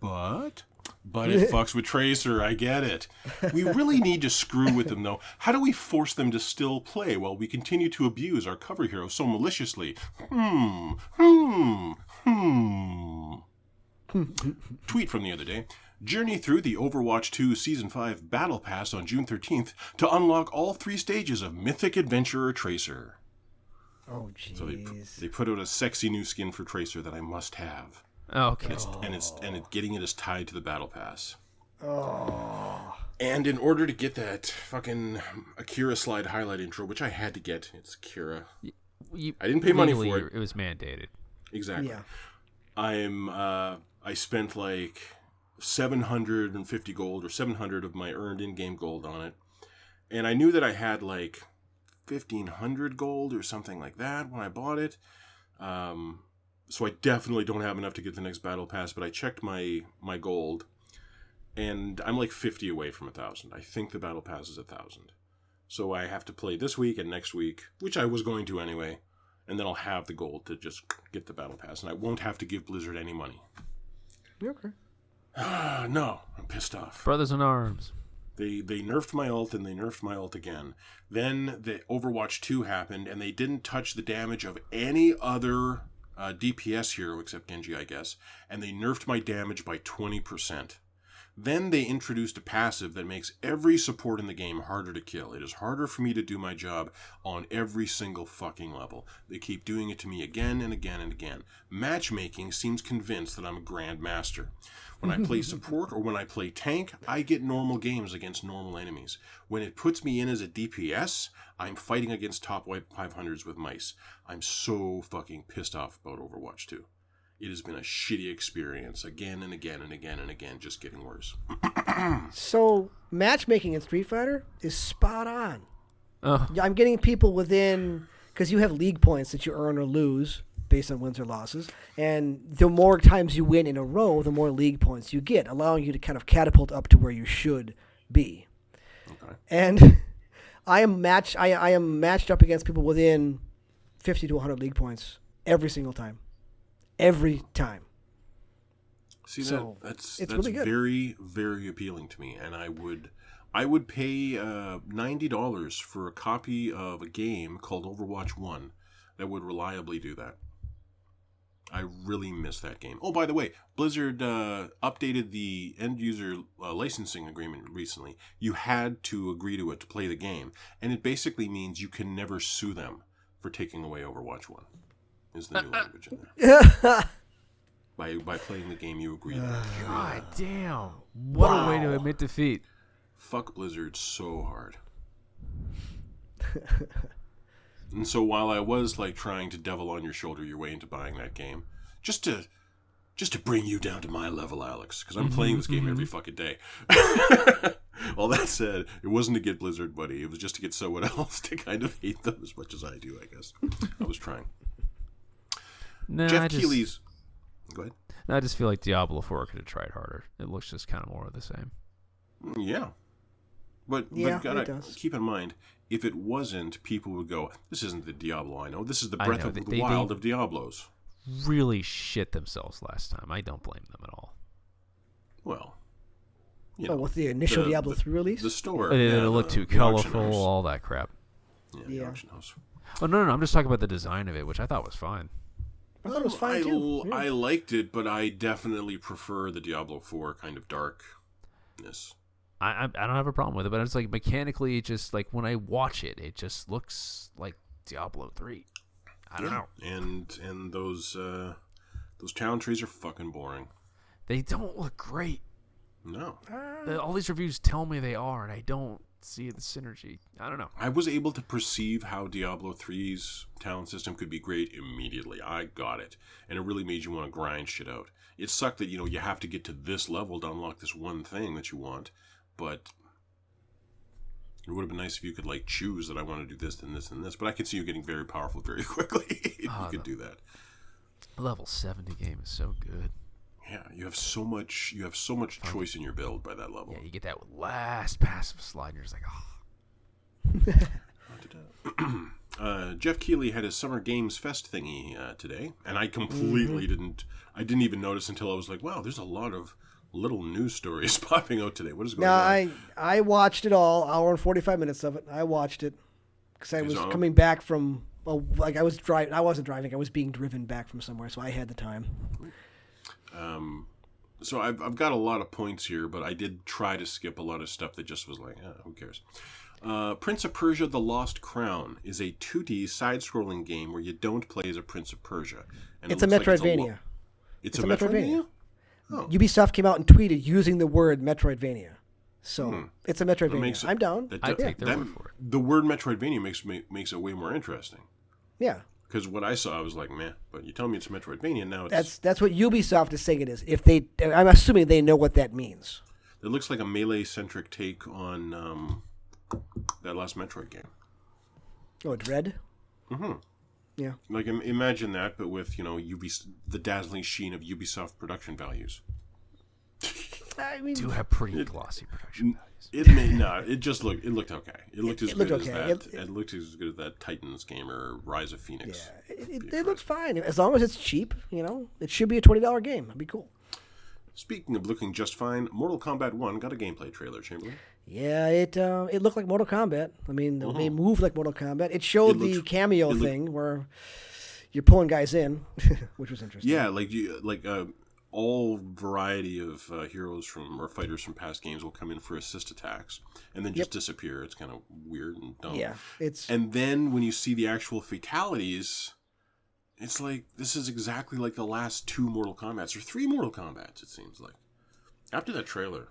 But but it fucks with Tracer, I get it. We really need to screw with them though. How do we force them to still play while we continue to abuse our cover hero so maliciously? Hmm, hmm, hmm. Tweet from the other day. Journey through the Overwatch 2 Season 5 Battle Pass on June 13th to unlock all three stages of Mythic Adventurer Tracer. Oh, So they, jeez. they put out a sexy new skin for Tracer that I must have. Oh, okay. It's, and it's and it, getting it is tied to the battle pass. Oh. And in order to get that fucking Akira slide highlight intro, which I had to get, it's Akira. You- I didn't pay money for it. It was mandated. Exactly. Yeah. I'm uh I spent like 750 gold or 700 of my earned in-game gold on it. And I knew that I had like 1500 gold or something like that when I bought it. Um so I definitely don't have enough to get the next battle pass, but I checked my my gold and I'm like 50 away from a 1000. I think the battle pass is a 1000. So I have to play this week and next week, which I was going to anyway, and then I'll have the gold to just get the battle pass and I won't have to give Blizzard any money. Okay. Ah, no, I'm pissed off. Brothers in Arms. They they nerfed my ult and they nerfed my ult again. Then the Overwatch 2 happened and they didn't touch the damage of any other uh, DPS hero except Genji, I guess, and they nerfed my damage by 20%. Then they introduced a passive that makes every support in the game harder to kill. It is harder for me to do my job on every single fucking level. They keep doing it to me again and again and again. Matchmaking seems convinced that I'm a grandmaster. When I play support or when I play tank, I get normal games against normal enemies. When it puts me in as a DPS, I'm fighting against top white 500s with mice. I'm so fucking pissed off about Overwatch 2. It has been a shitty experience again and again and again and again, just getting worse. So matchmaking in Street Fighter is spot on. Oh, I'm getting people within because you have league points that you earn or lose based on wins or losses, and the more times you win in a row, the more league points you get, allowing you to kind of catapult up to where you should be. Okay. And I am match I, I am matched up against people within 50 to 100 league points every single time, every time. See So, that that's it's that's really good. very very appealing to me, and I would I would pay uh, ninety dollars for a copy of a game called Overwatch One that would reliably do that. I really miss that game. Oh, by the way, Blizzard uh, updated the end user uh, licensing agreement recently. You had to agree to it to play the game, and it basically means you can never sue them for taking away Overwatch One. Is the new language in there? by by playing the game you agree. on. God damn! What a way to admit defeat. Fuck Blizzard so hard. and so while I was like trying to devil on your shoulder your way into buying that game, just to just to bring you down to my level, Alex, because I'm mm-hmm, playing this game mm-hmm. every fucking day. All that said, it wasn't to get Blizzard, buddy. It was just to get someone else to kind of hate them as much as I do. I guess I was trying. No, Geoff I just, Keighley's. Go ahead. no, I just feel like Diablo 4 could have tried harder. It looks just kind of more of the same. Mm, yeah. But, Yeah, but gotta it does. keep in mind, if it wasn't, people would go, "This isn't the Diablo I know. This is the Breath of they- the they- Wild they- of Diablos." Really shit themselves last time. I don't blame them at all. Well, you Oh, with the initial the- Diablo the- 3 release? the store. It, yeah, it looked too colorful, all that crap. Yeah, the Yeah. auction house. Oh no, no, no! I'm just talking about the design of it, which I thought was fine. I thought it was fine I, too. Yeah. I liked it, but I definitely prefer the Diablo 4 kind of darkness. I, I I don't have a problem with it, but it's like mechanically, it just like when I watch it, it just looks like Diablo three. I don't Yeah. know. And and those uh, those town trees are fucking boring. They don't look great. No. The- All these reviews tell me they are, and I don't see the synergy. I don't know. I was able to perceive how Diablo 3's talent system could be great immediately. I got it. And it really made you want to grind shit out. It sucked that, you know, you have to get to this level to unlock this one thing that you want, but it would have been nice if you could, like, choose that I want to do this, then this, and this. But I could see you getting very powerful very quickly if Ah, you could do that. Level seventy game is so good. Yeah, you have so much you have so much choice in your build by that level. Yeah, you get that last passive slide, and you're just like, oh. uh, Geoff Keighley had his Summer Games Fest thingy uh, today, and I completely didn't. I didn't even notice until I was like, "Wow, there's a lot of little news stories popping out today. What is going No, on?" I I watched it all, hour and forty five minutes of it. I watched it because I was all- coming back from well, like I was driving. I wasn't driving. I was being driven back from somewhere, so I had the time. So I've, I've got a lot of points here, but I did try to skip a lot of stuff that just was like, eh, who cares? Uh, Prince of Persia: The Lost Crown is a 2D side-scrolling game where you don't play as a Prince of Persia. And it It's a looks like Metroidvania. lo- it's, It's a, a Metroidvania. Metroidvania. Oh. Ubisoft came out and tweeted using the word Metroidvania. So it's a Metroidvania. makes it- I'm down. That, I'd take their that- word for it. The word Metroidvania makes makes it way more interesting. yeah, Because what I saw, I was like, man. But you tell me it's a Metroidvania now. It's, that's that's what Ubisoft is saying it is. If they, I'm assuming they know what that means. it looks like a melee centric take on um, that last Metroid game. Oh, Dread. Mm hmm Yeah. Like im- imagine that, but with you know Ubis- the dazzling sheen of Ubisoft production values. I mean, Do have pretty glossy production It may not. It just looked. It looked okay. It looked as it looked good okay. as that. It- It, looked as good as that Titans game or Rise of Phoenix. yeah, it, it, it looks fine as long as it's cheap. You know, it should be a twenty dollar game. It'd be cool. Speaking of looking just fine, Mortal Kombat One got a gameplay trailer. Chamberlain. Yeah, it uh, it looked like Mortal Kombat. I mean, they moved like Mortal Kombat. It showed It the cameo it thing where you're pulling guys in, which was interesting. Yeah, like you, like uh, all variety of uh, heroes from or fighters from past games will come in for assist attacks and then just disappear. It's kind of weird and dumb. yeah, it's And then when you see the actual fatalities, it's like this is exactly like the last two Mortal Kombat's or three Mortal Kombat's. It seems like after that trailer.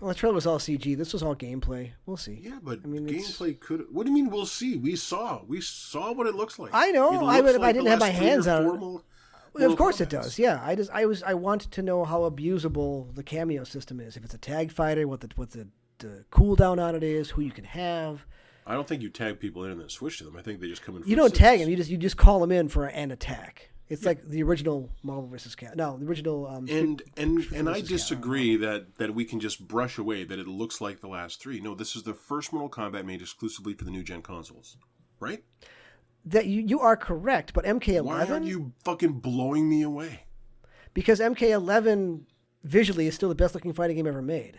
well, the trailer was all CG. This was all gameplay. We'll see. Yeah, but I mean, it's- gameplay could. What do you mean? We'll see. We saw. We saw what it looks like. I know. I would- if I didn't have my hands on it. Well, of course it does. Yeah, I just I was I want to know how abusable the cameo system is. If it's a tag fighter, what the what the, the cooldown on it is, who you can have. I don't think you tag people in and then switch to them. I think they just come in. For You don't tag them. You just you just call them in for an attack. It's like the original Marvel vs. Cat. No, the original. Um, and and and I versus disagree that that we can just brush away that it looks like the last three. No, this is the first Mortal Kombat made exclusively for the new gen consoles, right? That you you are correct, but MK11 Why aren't you fucking blowing me away? because MK11 visually is still the best looking fighting game ever made.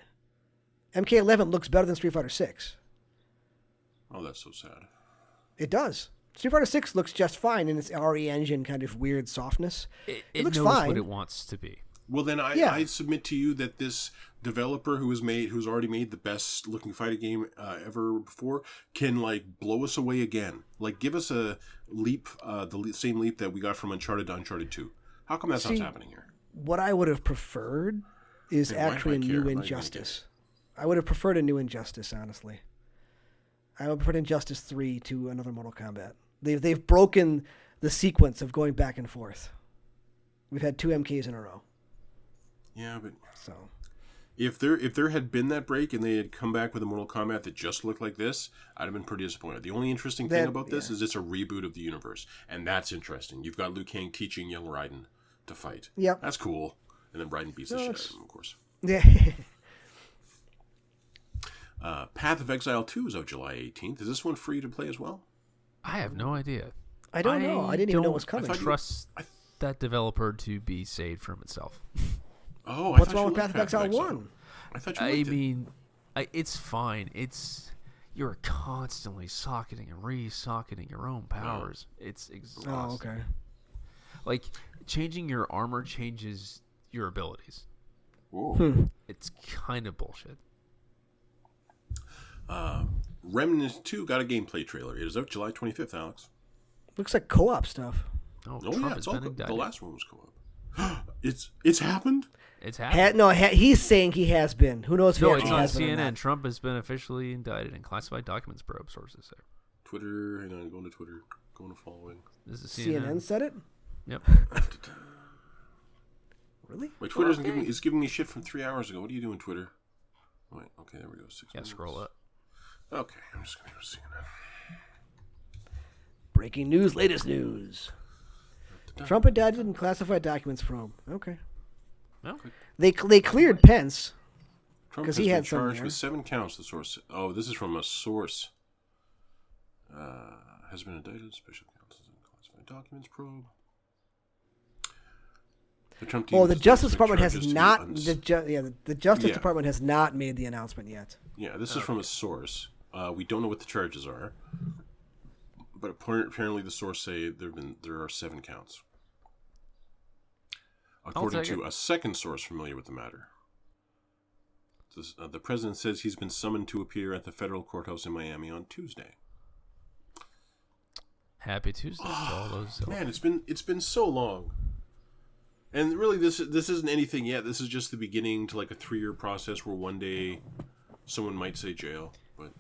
MK11 looks better than Street Fighter 6. Oh, that's so sad. It does. Street Fighter 6 looks just fine in its RE engine kind of weird softness. It, It it looks knows fine. what it wants to be. Well, then I, Yeah. I submit to you that this developer who has made who's already made the best looking fighting game uh, ever before can like blow us away again. Like give us a leap, uh, the le- same leap that we got from Uncharted to Uncharted Two. How come that's See, not happening here? What I would have preferred is actually a new I'm not even Injustice. I would have preferred a new Injustice, honestly. I would have preferred Injustice 3 to another Mortal Kombat. They've, they've broken the sequence of going back and forth. We've had two MKs in a row. Yeah, but So, if there if there had been that break and they had come back with a Mortal Kombat that just looked like this, I'd have been pretty disappointed. The only interesting thing about this yeah. is it's a reboot of the universe, and that's interesting. You've got Liu Kang teaching young Raiden to fight. Yep. that's cool. And then Raiden beats the shit out of him, of course. yeah. Uh, Path of Exile 2 is out July 18th. Is this one free to play as well? I have no idea. I don't know. I didn't even know it was don't coming. thought you- Trust I- that developer to be saved from itself. Oh, I What's wrong with Path of Exile 1? I thought you I liked it. mean, I, it's fine. It's you're constantly socketing and re-socketing your own powers. It's exhausting. Oh, okay. Like changing your armor changes your abilities. Whoa. Hmm. It's kind of bullshit. Uh, Remnant 2 got a gameplay trailer. It is out July 25th, Alex. Looks like co-op stuff. Oh, Oh, Trump yeah, it's all co- the last one was co-op. it's it's happened. It's Ha- happening. no, ha- he's saying he has been. Who knows if no, he it's actually on has been CNN. not. Trump has been officially indicted in classified documents probe. Sources say. Twitter, hang on, going to Twitter, going to following. This is CNN. CNN said it? Yep. Really? My Twitter's Okay. giving is giving me shit from three hours ago. What are you doing, Twitter? Wait, okay, there we go. Six. Yeah, minutes. scroll up. Okay, I'm just gonna go to CNN. Breaking news, latest news. Trump indicted in classified documents probe. Okay. No. They they cleared Pence. Trump 'Cause has he been had some charged there. with seven counts. The source. Oh, this is from a source. Uh, has been indicted. Special counsel in classified documents probe. The Trump team Well, the Justice Department has not. uns- The ju- yeah, the, the Justice Yeah. Department has not made the announcement yet. Yeah, this is from a source. Uh, we don't know what the charges are, but apparently the source say there've been there are seven counts. According to it. a second source familiar with the matter, This- uh, the president says he's been summoned to appear at the federal courthouse in Miami on Tuesday. Happy Tuesday to all those. Man, it's been it's been so long, and really this this isn't anything yet. This is just the beginning to like a three year process where one day someone might say jail, but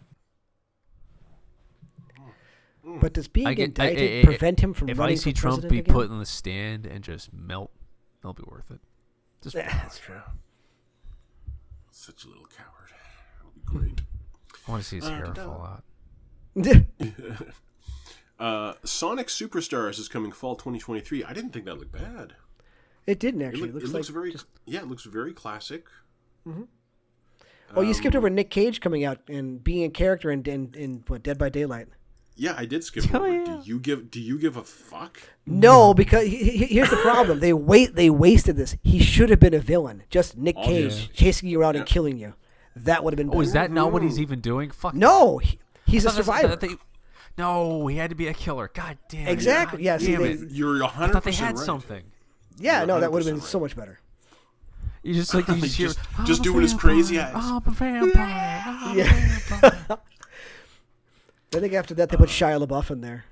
But does being get- indicted I- I- prevent him from if running I see for Trump be again? put in the stand and just melt, that'll be worth it. Just Yeah, that's true. such a little coward. It'll be great. I want to see his hair da-da. fall out. Uh, Sonic Superstars is coming fall 2023. I didn't think that looked bad. it didn't It, actually. look- it looks it looks like very just- yeah, it looks very classic. Oh, you skipped um, over Nick Cage coming out and being a character in in, in what Dead by Daylight. Yeah, I did skip Oh, over. yeah. Do you give Do you give a fuck? No, because he, he- here's the problem: they wait. They wasted this. He should have been a villain. Just Nick Cage Obvious. chasing you around Yeah. and killing you. That would have been. Oh, is that not what he's even doing? Fuck. No, he, he's a survivor. that they- no, he had to be a killer. God damn. it. Exactly. God Yeah, damn they- it. You're I hundred thought they had right. something. yeah, You're no, that would have 100% been so much better. You just like you just, hear, Just- just a doing his crazy eyes." I'm a vampire. I'm a vampire." I think after that they put Shia LaBeouf in there.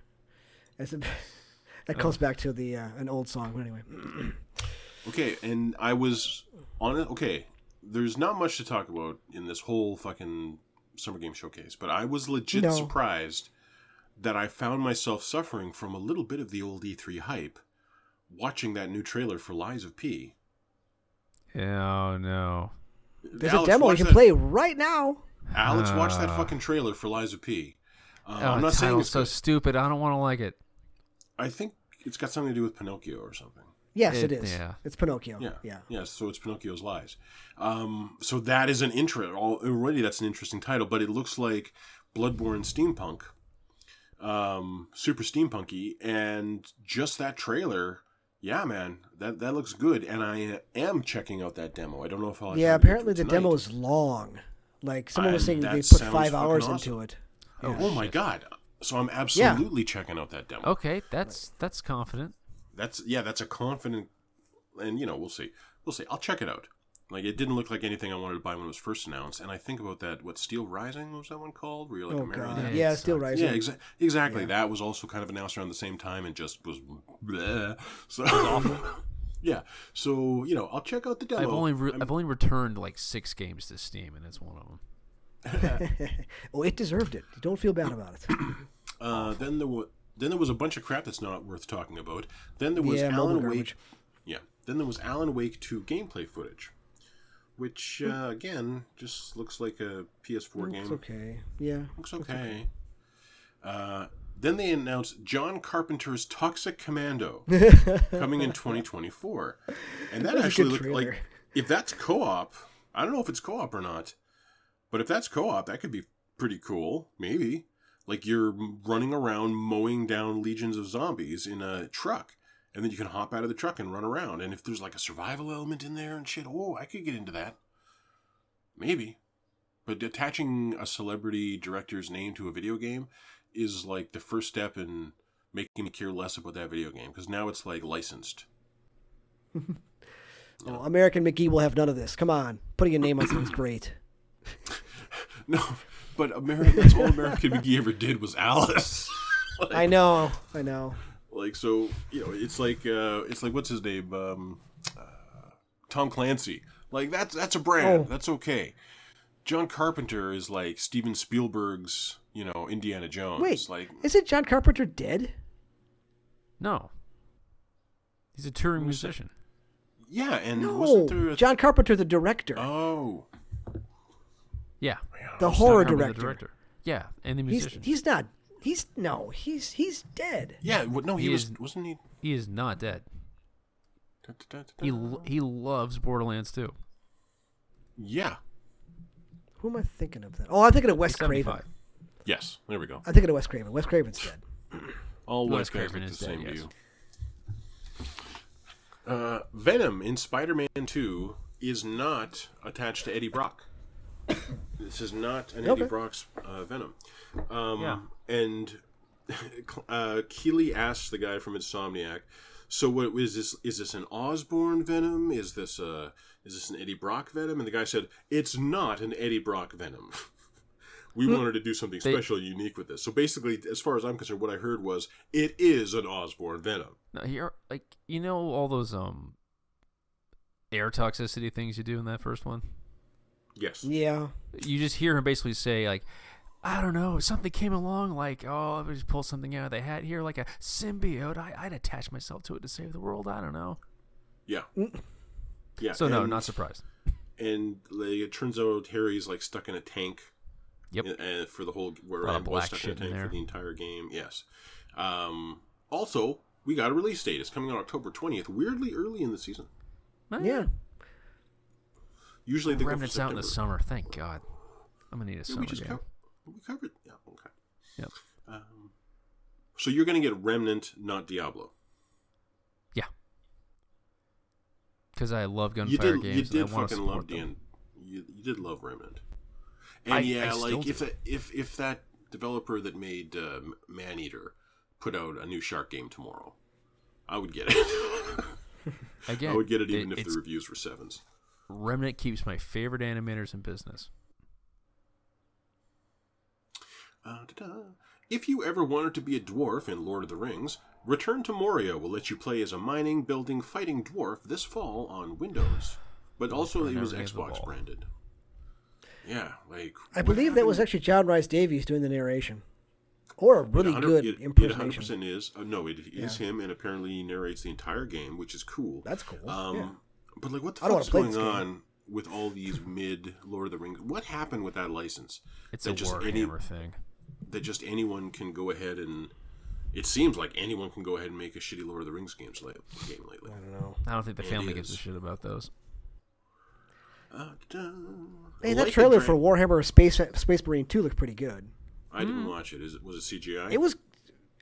As a, that comes back to the uh, an old song. But anyway, Okay, and I was on it. Okay, there's not much to talk about in this whole fucking summer game showcase, but I was legit No. surprised that I found myself suffering from a little bit of the old E3 hype watching that new trailer for Lies of P. oh no. there's Alex, a demo you can that- play right now. Alex, watch that Ah. fucking trailer for Lies of P. Uh, Oh, I'm not saying it's so good. stupid. I don't want to like it. I think it's got something to do with Pinocchio or something. Yes, It- it is. yeah. It's Pinocchio. Yeah. yeah. Yeah, so it's Pinocchio's Lies. Um, so that is an intro. Already, that's an interesting title, but it looks like Bloodborne steampunk, um, super steampunky, and just that trailer. Yeah, man, that that looks good, and I am checking out that demo. I don't know if I'll. Yeah, time to get apparently to the demo is long. Like someone was saying they put five hours awesome. into it. Oh, Yeah. Oh my god! So I'm absolutely checking out that demo. Okay, that's that's confident. That's yeah, that's a confident, and you know we'll see, we'll see. I'll check it out. Like it didn't look like anything I wanted to buy when it was first announced, and I think about that. What Steel Rising was that one called? Where you're like Oh a god. Yeah, Yeah, Steel sucks. Rising. Yeah, exa- exactly. Yeah. That was also kind of announced around the same time and just was bleh. So awful. Yeah. So you know, I'll check out the demo. I've only re- I'm- I've only returned like six games to Steam, and it's one of them. oh, it deserved it. Don't feel bad about it. Uh, then there was then there was a bunch of crap that's not worth talking about. Then there was Yeah, Alan Wake. Yeah. Then there was Alan Wake 2 gameplay footage, which uh, again just looks like a PS4 game. Okay. Yeah. Looks okay. Uh, then they announced John Carpenter's Toxic Commando coming in 2024, and that That actually looked trailer. like if that's co-op. I don't know if it's co-op or not, but if that's co-op, that could be pretty cool. Maybe like you're running around mowing down legions of zombies in a truck, and then you can hop out of the truck and run around. And if there's like a survival element in there and shit, oh, I could get into that. Maybe. But attaching a celebrity director's name to a video game is like the first step in making me care less about that video game because now it's like licensed. Oh, American McGee will have none of this. Come on, putting a name on something's great. No, but American, that's all American McGee ever did was Alice. like, I know. I know. like so, you know, it's like uh, it's like what's his name, um, uh, Tom Clancy. Like that's that's a brand. Oh. That's okay. John Carpenter is like Steven Spielberg's, you know, Indiana Jones. Wait, like isn't John Carpenter dead? No, he's a touring musician. yeah, and No, wasn't there a John Carpenter, the director, oh Yeah, the horror director. The director. Yeah, and the He's musician. he's not. He's no. He's he's dead. yeah, what, no, he, He was is- wasn't he? he is not dead. Da, da, da, da, He da. he loves Borderlands too. Yeah. Who am I thinking of? That? Oh, I'm thinking of Wes He's Craven. 75. Yes. There we go. I'm thinking of Wes Craven. Wes Craven's dead. All Wes Wes guys Craven look the is dead, same yes. you. Uh, Venom in Spider-Man 2 is not attached to Eddie Brock. this is not an Eddie Okay. Brock's uh, Venom. Um, Yeah. And uh, Keighley asks the guy from Insomniac, "So what is this? Is this an Osborne Venom? Is this a is this an Eddie Brock Venom?" And the guy said, "It's not an Eddie Brock Venom." we wanted to do something They- special, and unique with this. So basically, as far as I'm concerned, what I heard was it is an Osborne Venom. No, here, like you know all those um air toxicity things you do in that first one. Yes. Yeah. You just hear him basically say like, I don't know, something came along like, oh, I just pull something out of the hat here, like a symbiote. I, I'd attach myself to it to save the world. I don't know. Yeah. Yeah. So no, not surprised. And like, it turns out Harry's like stuck in a tank. Yep. And, and for the whole where Lot of and was stuck in a shit in tank there. for the entire game. Yes. Um, also, we got a release date. It's coming on October twentieth. Weirdly early in the season. Eh, Yeah. Usually the Remnants out in the summer. Thank God. I'm gonna need a Yeah, summer we just game. co- we covered. Yeah. Okay. Yep. Um, so you're gonna get Remnant, not Diablo. Yeah. Because I love gunfire you did. games. You and did I wanna fucking love. Dan. You, you did love Remnant. And I- I yeah, still like if that if if that developer that made uh, Maneater put out a new Shark game tomorrow, I would get it. Again, I would get it even if the reviews were sevens. Remnant keeps my favorite animators in business. Uh, da-da. If you ever wanted to be a dwarf in Lord of the Rings, Return to Moria will let you play as a mining, building, fighting dwarf this fall on Windows. But also, I it was never gave the Xbox branded. Yeah, like I what believe that was actually John Rhys-Davies doing the narration, or a really 100 good it, It impersonation. 100% is. Uh, no, it is him, and apparently he narrates the entire game, which is cool. That's cool. Um, yeah. But like, what the I don't fuck's going on with all these mid Lord of the Rings? What happened with that license? It's that a just any- Warhammer thing. That just anyone can go ahead and. It seems like anyone can go ahead and make a shitty Lord of the Rings games la- game lately. I don't know. I don't think the family gives a shit about those. Uh, da- Hey, that a trailer for Warhammer Space Space Marine 2 looked pretty good. I didn't watch it. Is it was it CGI? It was,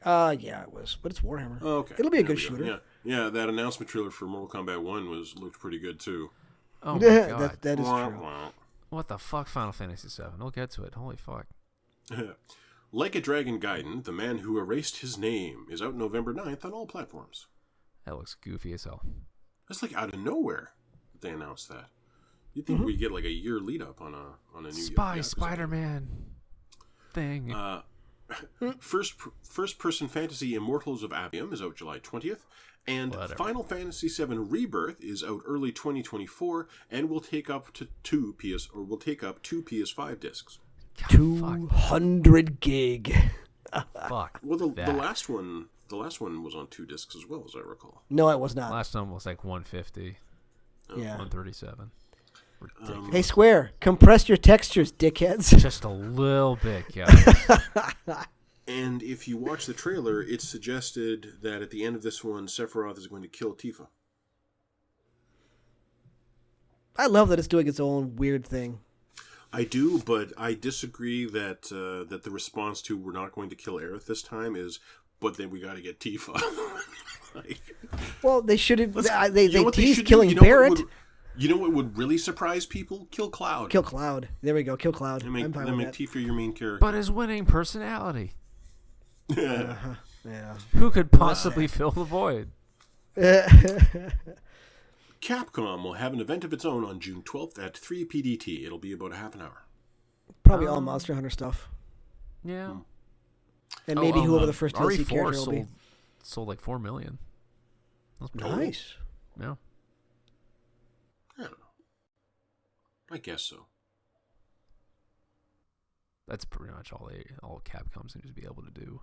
uh, yeah, it was, but it's Warhammer. Oh, okay. It'll be a There good we go. shooter. Yeah, yeah. That announcement trailer for Mortal Kombat One was looked pretty good too. Oh my Yeah, god! that, that is Wah, true. wah. What the fuck, Final Fantasy VII? We'll get to it. Holy fuck! like a Dragon Gaiden, the man who erased his name, is out November 9th on all platforms. That looks goofy as hell. That's like out of nowhere that they announced that. You'd think we get like a year lead up on a on a new Spy Yakuza Spider-Man thing. Uh, first first person fantasy Immortals of Aveum is out July 20th, And Whatever. Final Fantasy VII Rebirth is out early 2024 and will take up to two PS or will take up two PS5 discs. God, Two hundred gig. fuck, fuck. Well, the, the last one, the last one was on two discs as well, as I recall. No, it was not. Last one was like 150, yeah. 137. Um, Hey, Square, compress your textures, dickheads. Just a little bit, guys. And if you watch the trailer, it's suggested that at the end of this one, Sephiroth is going to kill Tifa. I love that it's doing its own weird thing. I do, but I disagree that uh, that the response to "we're not going to kill Aerith this time" is, "But then we got to get Tifa." like, Well, they should have. let's- They, you know they what teased killing You know what Barrett. would- you know what would really surprise people? Kill Cloud. Kill Cloud. There we go. Kill Cloud. and make, I'm fine then with make that. Tifa your main character. but his winning personality. Yeah. Who could possibly fill the void? Capcom will have an event of its own on June 12th at 3 PDT. It'll be about a half an hour. Probably all Um, Monster Hunter stuff, Yeah. and Oh, maybe um, whoever uh, the first RE4 DLC character will be. sold like four million. That's pretty Nice. Yeah. I don't know. I guess so. That's pretty much all they all Capcom seems to be able to do.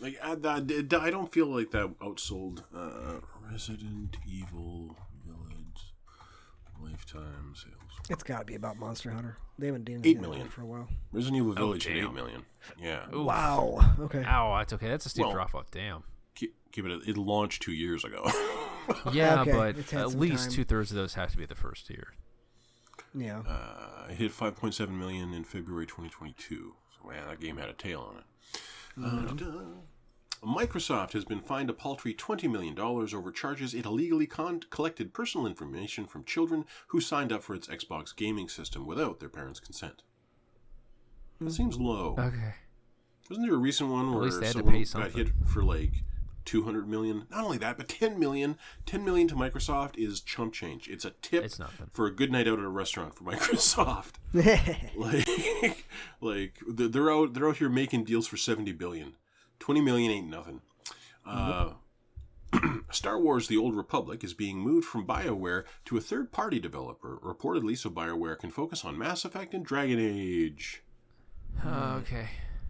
Like I, I, I don't feel like that outsold uh, Resident Evil Village lifetime sales. It's got to be about Monster Hunter. They haven't done Eight anything like for a while. Resident Evil Village hit Oh, damn. eight million. Yeah, Oof. Wow. Okay. Ow, that's okay. That's a steep Well- drop off. Damn. keep, keep it. It launched two years ago. Yeah, Okay, but at least two thirds of those have to be the first year. Yeah. uh, it hit 5.7 million in February 2022. So man, that game had a tail on it. Uh. Microsoft has been fined a paltry $20 million over charges it illegally con- collected personal information from children who signed up for its Xbox gaming system without their parents' consent. That seems low. Okay. Wasn't there a recent one where they had to someone got hit for like 200 million? Not only that, but 10 million. 10 million to Microsoft is chump change. It's a tip It's for a good night out at a restaurant for Microsoft. like, like they're out they're out here making deals for 70 billion. 20 million ain't nothing. Uh, Star Wars: The Old Republic is being moved from BioWare to a third-party developer, reportedly so BioWare can focus on Mass Effect and Dragon Age. Uh, okay.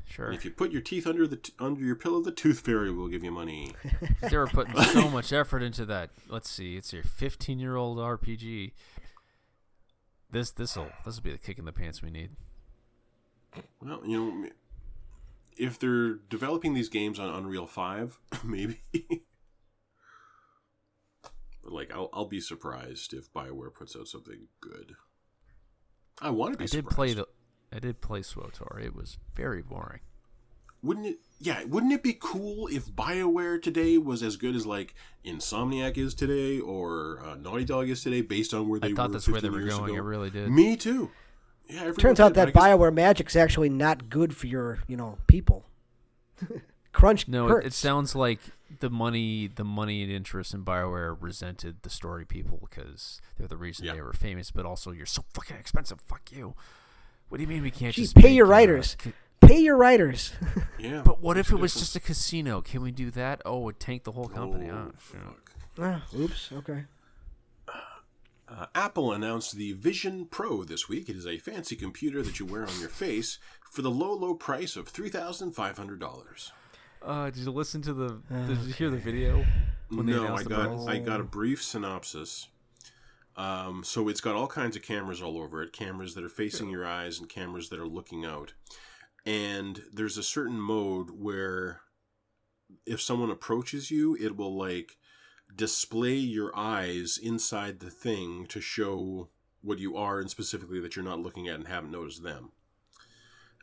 Sure. And if you put your teeth under the t- under your pillow, the Tooth Fairy will give you money. they were putting so much effort into that. Let's see, it's your 15 year old RPG. This this'll this will be the kick in the pants we need. well, you know, if they're developing these games on Unreal Five, maybe. but like, I'll I'll be surprised if Bioware puts out something good. I want to be I did surprised. play the I did play SWTOR. It was very boring. Wouldn't it? Yeah, wouldn't it be cool if Bioware today was as good as like Insomniac is today or uh, Naughty Dog is today, based on where they I thought were that's where they 15 were years going. ago? It really did. Me too. Yeah, Turns out did, that I guess- Bioware magic's actually not good for your, you know, people. Crunch No, it, it sounds like the money, the money and interest in Bioware resented the story people because they're the reason Yeah. they were famous. But also, you're so fucking expensive. Fuck you. What do you mean we can't Gee, just pay make, your uh, writers. ca- Pay your writers. Yeah, But what if it was difference. just a casino? Can we do that? Oh, it tanked the whole company. Oh, Oh, fuck. ah, oops. Okay. Uh, Apple announced the Vision Pro this week. It is a fancy computer that you wear on your face for the low, low price of three thousand five hundred dollars. Uh, did you listen to the? Did you hear the video? When they No, I got? I got a brief synopsis. Um, so it's got all kinds of cameras all over it, cameras that are facing your eyes and cameras that are looking out. And there's a certain mode where if someone approaches you, it will like display your eyes inside the thing to show what you are and specifically that you're not looking at and haven't noticed them.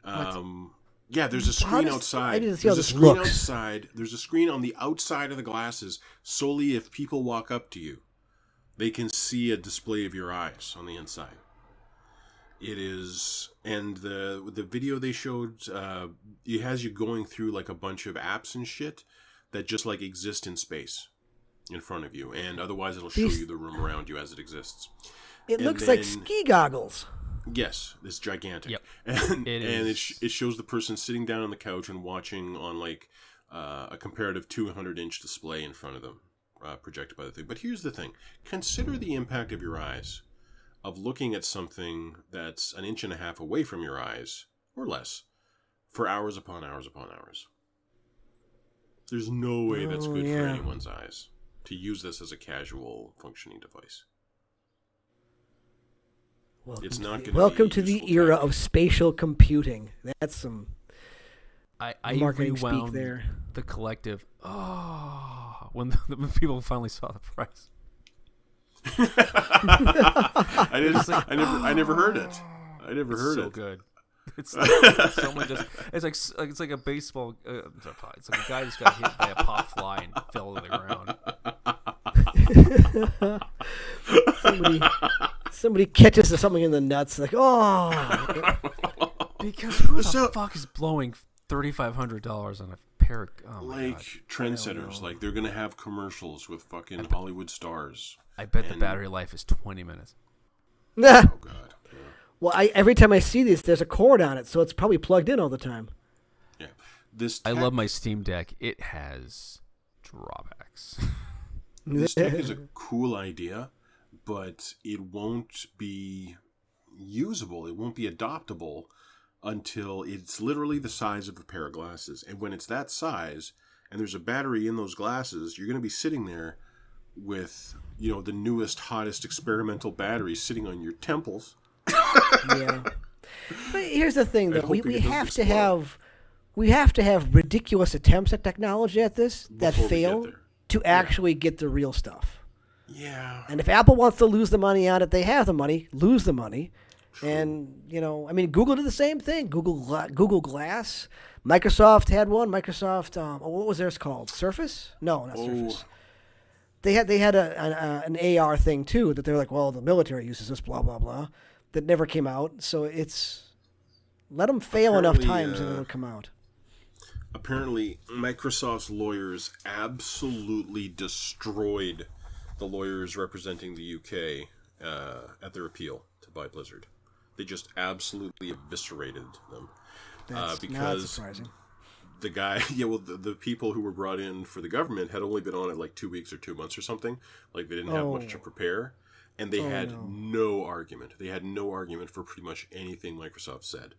Um, yeah, there's a screen outside. I need to see how there's a this screen looks. outside. There's a screen on the outside of the glasses solely if people walk up to you, they can see a display of your eyes on the inside. It is, and the the video they showed, uh, it has you going through like a bunch of apps and shit that just like exist in space in front of you, and otherwise it'll show you the room around you as it exists. It And looks like ski goggles. Yes, it's gigantic. Yep. And, It and it, is. sh- it shows the person sitting down on the couch and watching on like uh, a comparative 200 inch display in front of them. Uh, projected by the thing. But here's the thing: consider the impact of your eyes, of looking at something that's an inch and a half away from your eyes or less, for hours upon hours upon hours. There's no way that's Oh, good for anyone's eyes to use this as a casual functioning device. Welcome It's to not the- gonna Welcome be to the era tech. of spatial computing. That's some I, I marketing speak rewound there. the collective. Oh, when the, when people finally saw the price. I didn't. I never. I never heard it. I never It's heard so it. good. It's like, someone just. It's like like- it's like a baseball. Uh, it's it's like a guy just got hit by a pop fly and fell to the ground. somebody somebody catches something in the nuts like oh Because who the So- fuck is blowing thirty five hundred dollars on a pair of? Oh Like god! trendsetters, like they're gonna have commercials with fucking Hollywood stars. I bet the battery life is twenty minutes. nah. Oh god. Yeah. well I, every time I see these there's a cord on it so it's probably plugged in all the time yeah. This. I love my Steam Deck. It has drawbacks. This tech is a cool idea, but it won't be usable. It won't be adoptable until it's literally the size of a pair of glasses. And when it's that size, and there's a battery in those glasses, you're going to be sitting there with you know the newest, hottest experimental batteries sitting on your temples. yeah. But here's the thing though. We, we have to have we have to have ridiculous attempts at technology at this that Before we fail to actually get the real stuff. Yeah. and if apple wants to lose the money on it they have the money. Lose the money and you know i mean google did the same thing google google glass microsoft had one microsoft um, oh, what was theirs called surface no not Oh. surface they had they had a, an, uh, an AR thing too that they're like, well, the military uses this, blah blah blah, that never came out. So it's let them fail enough Apparently, times and uh, it'll come out. apparently Microsoft's lawyers absolutely destroyed the lawyers representing the UK uh, at their appeal to buy Blizzard. They just absolutely eviscerated them. That's uh, because surprising. the guy, yeah, well, the, the people who were brought in for the government had only been on it like two weeks or two months or something. Like they didn't have much to Oh. prepare, and they Oh, had no. no argument. They had no argument for pretty much anything Microsoft said.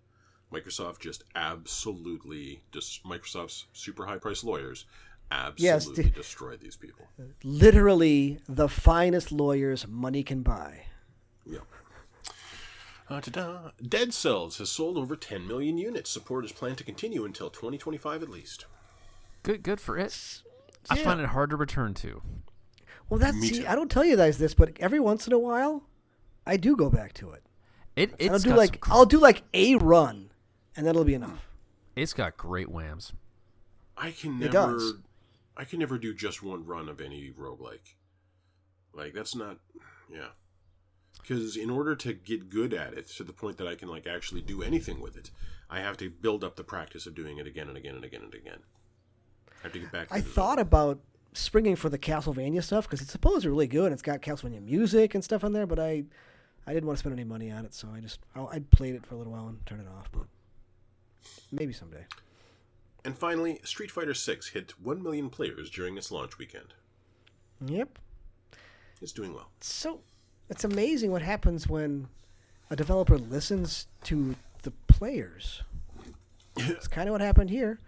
Microsoft just absolutely, just Microsoft's super high priced lawyers absolutely destroyed these people. Literally the finest lawyers money can buy. Yeah. Uh, ta-da. Dead Cells has sold over 10 million units. Support is planned to continue until 2025 at least. Good, good for it. I find it hard to return to. Well, that's see. I don't tell you guys this, but every once in a while, I do go back to it. It I'll do got like some- I'll do like a run, and that'll be enough. it's got great whams. I can It never does. I can never do just one run of any roguelike. Like that's not yeah. Cuz in order to get good at it to the point that I can like actually do anything with it, I have to build up the practice of doing it again and again and again and again. I have to get back to I thought about springing for the Castlevania stuff because it's supposedly really good. And it's got Castlevania music and stuff on there, but I I didn't want to spend any money on it, so I just I, I played it for a little while and turned it off. But maybe someday. And finally, Street Fighter 6 hit 1 million players during its launch weekend. Yep. It's doing well. So it's amazing what happens when a developer listens to the players. It's kind of what happened here.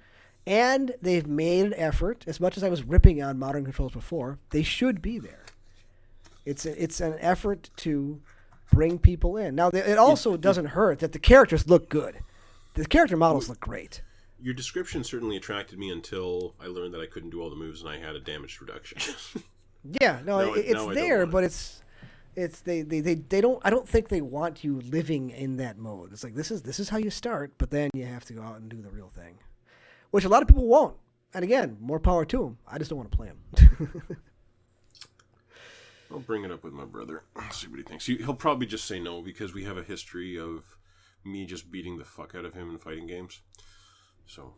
And they've made an effort, as much as I was ripping on modern controls before, they should be there. It's a, it's an effort to bring people in. Now, th- it also doesn't hurt that the characters look good. The character models look great. Your description certainly attracted me until I learned that I couldn't do all the moves and I had a damage reduction. Yeah, no, No, it, it's no, there, it. but it's it's they, they, they, they don't I don't think they want you living in that mode. It's like this is this is how you start, but then you have to go out and do the real thing, which a lot of people won't. And again, more power to them. I just don't want to play them. I'll bring it up with my brother. See what he thinks. He- He'll probably just say no because we have a history of me just beating the fuck out of him in fighting games. So,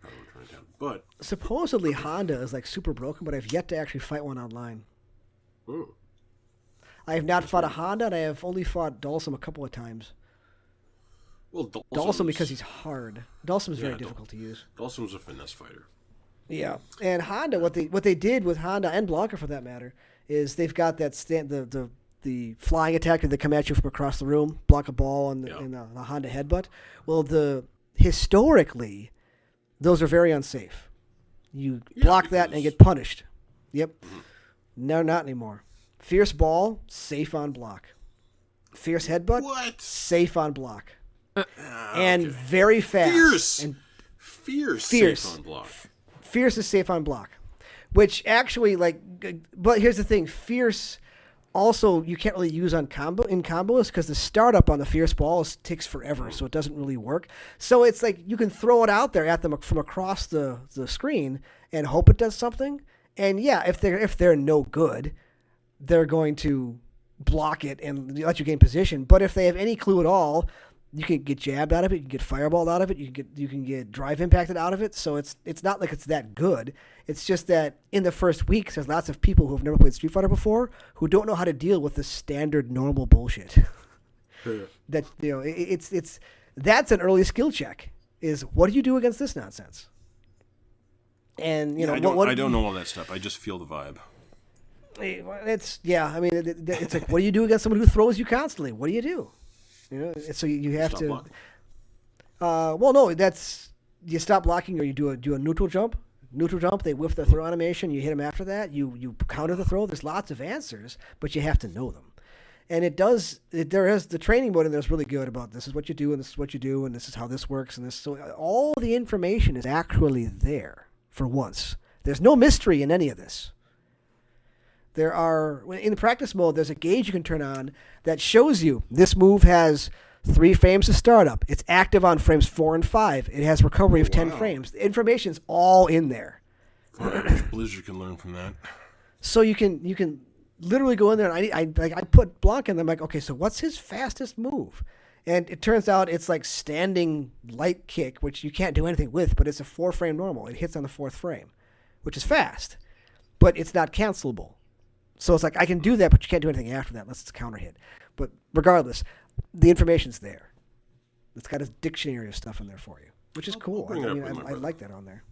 probably turn it down. But Supposedly Honda is like super broken, but I've yet to actually fight one online. hmm, I have not fought a Honda, and I have only fought Dhalsim a couple of times. well, Dhalsim was- because he's hard. Very Yeah, Dul- difficult to use. Was a finesse fighter. Yeah, and Honda, what they what they did with Honda and Blanka for that matter is they've got that stand the the the flying attack that they come at you from across the room, block a ball, and, the, Yeah. the, the Honda headbutt. Well, the historically, those are very unsafe. You Yeah, block that and get punished. Yep. Mm-hmm. No, not anymore. Fierce ball, safe on block. Fierce headbutt, What? safe on block. Ah, and okay. very fast. Fierce. And fierce, Fierce. safe on block. Fierce is safe on block, which actually like. But here's the thing: Fierce also you can't really use on combo in combos because the startup on the Fierce ball is, takes forever, so it doesn't really work. So it's like you can throw it out there at them from across the the screen and hope it does something. And yeah, if they're if they're no good, they're going to block it and let you gain position. But if they have any clue at all, you can get jabbed out of it, you can get fireballed out of it, you can get you can get drive impacted out of it. So it's it's not like it's that good. It's just that in the first weeks, there's lots of people who have never played Street Fighter before who don't know how to deal with the standard normal bullshit. that you know, it, it's it's that's an early skill check. Is what do you do against this nonsense? And you know I don't, what I don't know all that stuff. I just feel the vibe. It's yeah. I mean, it, it- it's like, what do you do against someone who throws you constantly? What do you do? You know, so you, have Stop to. Uh, well, no, that's you stop blocking or you do a do a neutral jump. Neutral jump. They whiff the throw animation. You hit them after that. You you counter the throw. There's lots of answers, but you have to know them. And it does. It, there is the training mode in there is really good about this is what you do and this is what you do and this is how this works and this. So all the information is actually there for once. There's no mystery in any of this. There are in the practice mode. There's a gauge you can turn on that shows you this move has three frames to startup. It's active on frames four and five. It has recovery of ten Wow. frames. The information's all in there, Blizzard can learn from that. so you can you can literally go in there. And I I like I put Blanc in. There. I'm like, okay, so what's his fastest move? And it turns out it's like standing light kick, which you can't do anything with, but it's a four frame normal. It hits on the fourth frame, which is fast, but it's not cancelable. So it's like I can do that, but you can't do anything after that unless it's a counter hit. But regardless, the information's there. It's got a dictionary of stuff in there for you, which is I'll- cool. I, bring it up mean, I, I like that on there.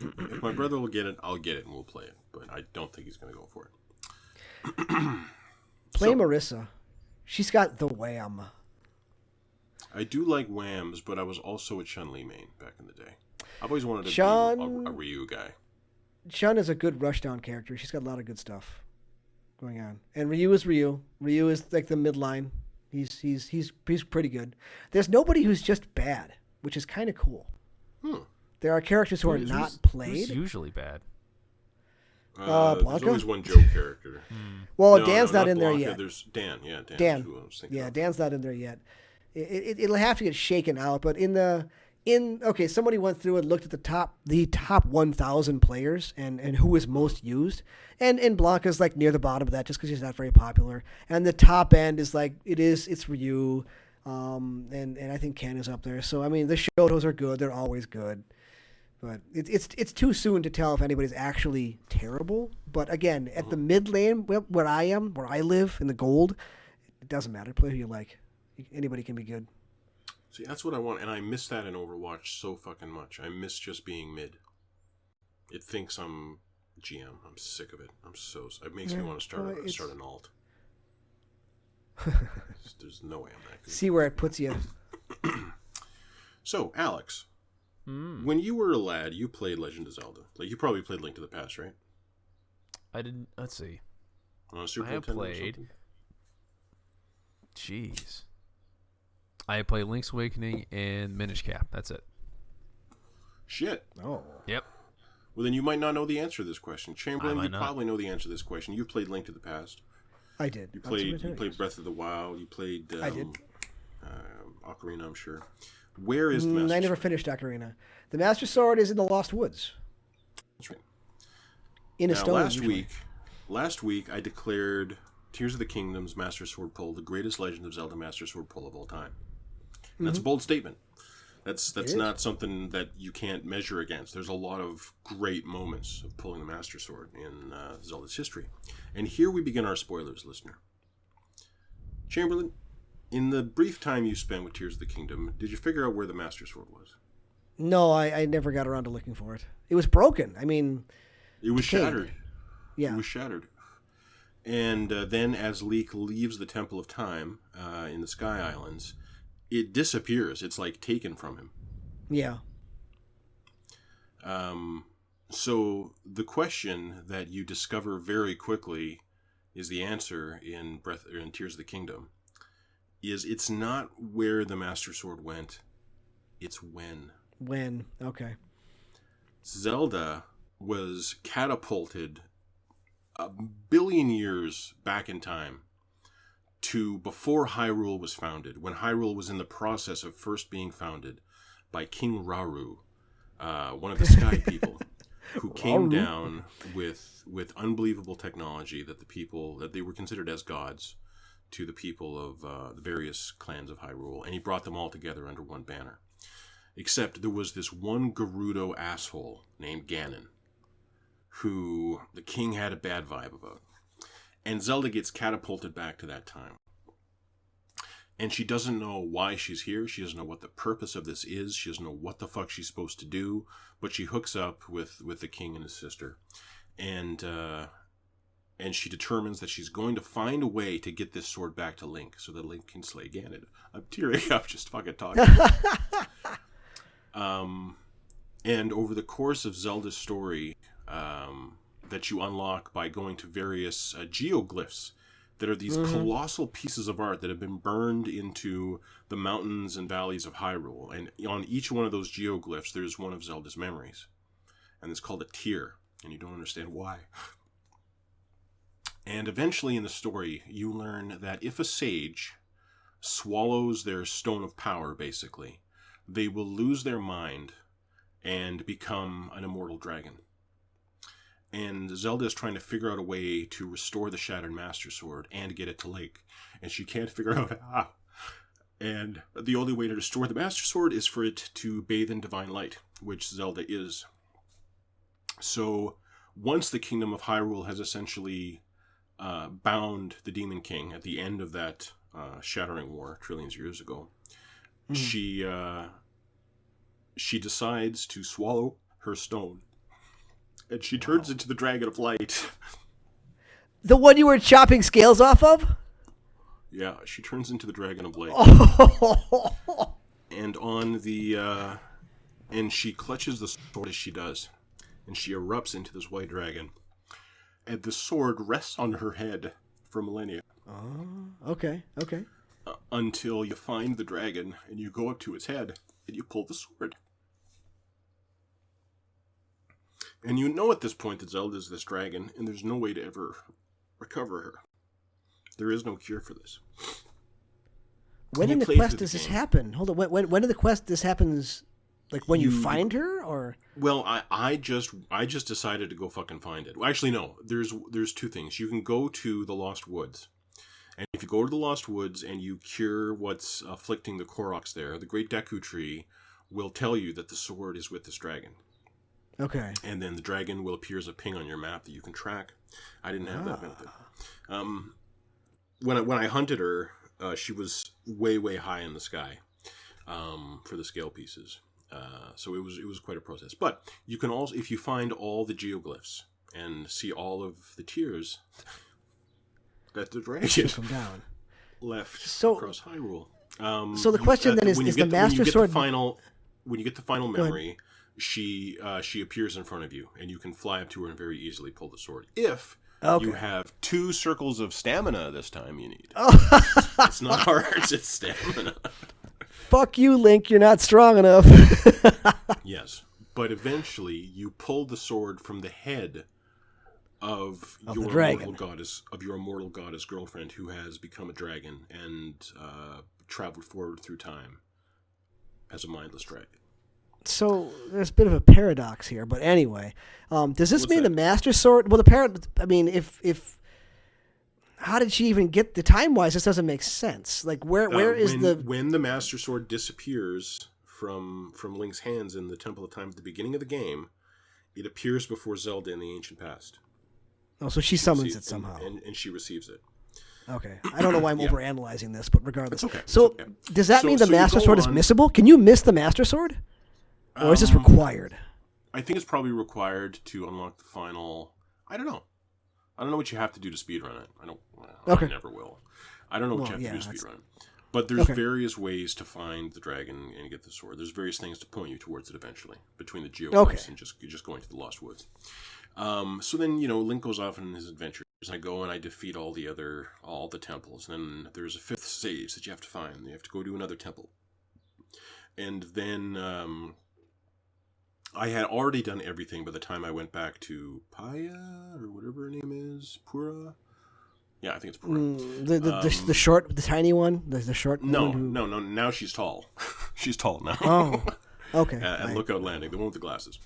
If my brother will get it, I'll get it and we'll play it. But I don't think he's going to go for it. Play So- Marisa. She's got the wham. I do like Whams, but I was also a Chun Li main back in the day. I've always wanted to Chun- be a, a Ryu guy. Chun is a good rushdown character. She's got a lot of good stuff going on. And Ryu is Ryu. Ryu is like the midline. He's he's he's he's pretty good. There's nobody who's just bad, which is kind of cool. Hmm. There are characters who are Who's- not Who's played. usually bad? Uh, there's Blanka? always one joke character. Well, No, Dan's no, not in there yet. There's Dan. Yeah, Dan. Dan. who I was Yeah, of. Dan's not in there yet. It, it, it'll have to get shaken out. But in the in okay, somebody went through and looked at the top the top one thousand players and and who is most used, and and Blanka's like near the bottom of that just because she's not very popular. And the top end is like it is it's Ryu, um, and and I think Ken is up there. So I mean the Shotos are good. They're always good. But it's it's it's too soon to tell if anybody's actually terrible. But again, at the mid lane where, where I am, where I live in the gold, it doesn't matter. Play who you like. Anybody can be good. See, that's what I want, and I miss that in Overwatch so fucking much. I miss just being mid. It thinks I'm GM. I'm sick of it. I'm so. It makes me want to start well, a, start an alt. There's no way I'm that good. See where it puts you. So, Alex, Mm. when you were a lad, you played Legend of Zelda. Like you probably played Link to the Past, right? I didn't. Let's see. On a Super I Nintendo played. something? Jeez. I play Link's Awakening and Minish Cap. That's it. Shit. Oh, Yep. Well, then you might not know the answer to this question. Chamberlain, you not. probably know the answer to this question. You played Link to the Past. I did. You played. You played. Breath of the Wild. You played. Um, I did. Um, Ocarina, I'm sure. Where is the Mm, Master I never Sword? finished Ocarina. The Master Sword is in the Lost Woods. That's right. In a Now, stone. last usually. week, last week I declared Tears of the Kingdom's Master Sword pull the greatest Legend of Zelda Master Sword pull of all time. And that's a bold statement. That's that's Mm-hmm. not something that you can't measure against. There's a lot of great moments of pulling the Master Sword in uh, Zelda's history, and here we begin our spoilers, listener. Chamberlain, in the brief time you spent with Tears of the Kingdom, did you figure out where the Master Sword was? No, I, I never got around to looking for it. It was broken. I mean, It was Decayed. shattered. yeah. It was shattered. And uh, then, as Leek leaves the Temple of Time uh, in the Sky Islands, it disappears. It's like taken from him. yeah. Um, so the question that you discover very quickly is the answer in Breath or in Tears of the Kingdom. Is it's not where the Master Sword went, it's when. When? Okay. Zelda was catapulted a billion years back in time to before Hyrule was founded, when Hyrule was in the process of first being founded by King Rauru, uh, one of the Sky People, who came Rauru. down with with unbelievable technology that the people that they were considered as gods to the people of uh, the various clans of Hyrule, and he brought them all together under one banner. Except there was this one Gerudo asshole named Ganon, who the king had a bad vibe about. And Zelda gets catapulted back to that time. And she doesn't know why she's here. She doesn't know what the purpose of this is. She doesn't know what the fuck she's supposed to do. But she hooks up with, with the king and his sister. And uh, and she determines that she's going to find a way to get this sword back to Link so that Link can slay Ganon. I'm tearing up just fucking talking. um, and over the course of Zelda's story, um, that you unlock by going to various uh, geoglyphs that are these colossal pieces of art that have been burned into the mountains and valleys of Hyrule. And on each one of those geoglyphs, there's one of Zelda's memories. And it's called a tear. And you don't understand why. And eventually in the story, you learn that if a sage swallows their stone of power, basically, they will lose their mind and become an immortal dragon. And Zelda is trying to figure out a way to restore the Shattered Master Sword and get it to Link. And she can't figure out how. And the only way to restore the Master Sword is for it to bathe in divine light, which Zelda is. So once the Kingdom of Hyrule has essentially uh, bound the Demon King at the end of that uh, Shattering War trillions of years ago, she uh, she decides to swallow her stone, and she turns into the Dragon of Light. The one you were chopping scales off of? yeah, she turns into the Dragon of Light, Oh, and on the uh, and she clutches the sword as she does, and she erupts into this white dragon, and the sword rests on her head for millennia. okay, okay. uh, until you find the dragon and you go up to its head and you pull the sword. And you know at this point that Zelda's this dragon, and there's no way to ever recover her. There is no cure for this. When in the quest through the does this game. happen? Hold on. When, when, when in the quest this happens? Like when you, You- find her, or Well, I, I just I just decided to go fucking find it. Well, actually, no. There's there's two things. You can go to the Lost Woods, and if you go to the Lost Woods and you cure what's afflicting the Koroks there, the Great Deku Tree will tell you that the sword is with this dragon. Okay, and then the dragon will appear as a ping on your map that you can track. I didn't have that Ah. benefit. Um, when I, when I hunted her, uh, she was way way high in the sky um, for the scale pieces. Uh, so it was it was quite a process. But you can also if you find all the geoglyphs and see all of the tears that the dragon come down. left So- across Hyrule. Um, So the you- question then is- when you is get the when you Master get Sword- final when you get the final memory, she uh, she appears in front of you, and you can fly up to her and very easily pull the sword. If Okay. you have two circles of stamina this time, you need. Oh. it's not hearts; it's stamina. Fuck you, Link. You're not strong enough. yes, but eventually you pull the sword from the head of, Of your immortal goddess of your immortal goddess girlfriend who has become a dragon and uh, traveled forward through time as a mindless dragon. So there's a bit of a paradox here, but anyway, um, does this What's mean that? the Master Sword? Well, the parent. I mean, if if how did she even get the time wise? This doesn't make sense. Like where Uh, where is when, the when the Master Sword disappears from from Link's hands in the Temple of Time at the beginning of the game? It appears before Zelda in the ancient past. oh? So she summons it somehow. and, and, and she receives it. Okay, I don't know why I'm Yeah. overanalyzing this, but regardless. Okay, So okay. does that So- mean the so Master Sword is missable? Can you miss the Master Sword? Or is this Um, required? I think it's probably required to unlock the final. I don't know. I don't know what you have to do to speedrun it. I don't. I Okay. never will. I don't know what Well, you have yeah, to do to speedrun it. But there's Okay. various ways to find the dragon and get the sword. There's various things to point you towards it eventually, between the geoglyphs Okay. and just just going to the Lost Woods. Um, so then you know Link goes off on his adventures. I go and I defeat all the other all the temples. And then there's a fifth stage that you have to find. You have to go to another temple, and then um, I had already done everything by the time I went back to Paya or whatever her name is, Purah. Yeah, I think it's Purah. Mm, the, the, the, Um, the short, the tiny one, the, the short No, one. Who... no, no. Now she's tall. she's tall now. Oh, okay. at, at. Lookout Landing, the one with the glasses.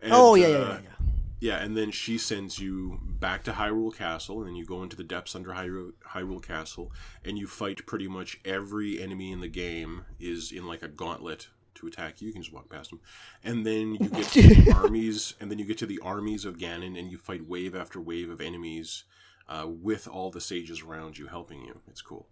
And, oh yeah, yeah, uh, yeah, yeah. Yeah, and then she sends you back to Hyrule Castle, and then you go into the depths under Hyrule, Hyrule Castle, and you fight pretty much every enemy in the game is in like a gauntlet to attack you. You can just walk past them, and then you get to the armies, and then you get to the armies of Ganon, and you fight wave after wave of enemies uh, with all the sages around you helping you. It's cool.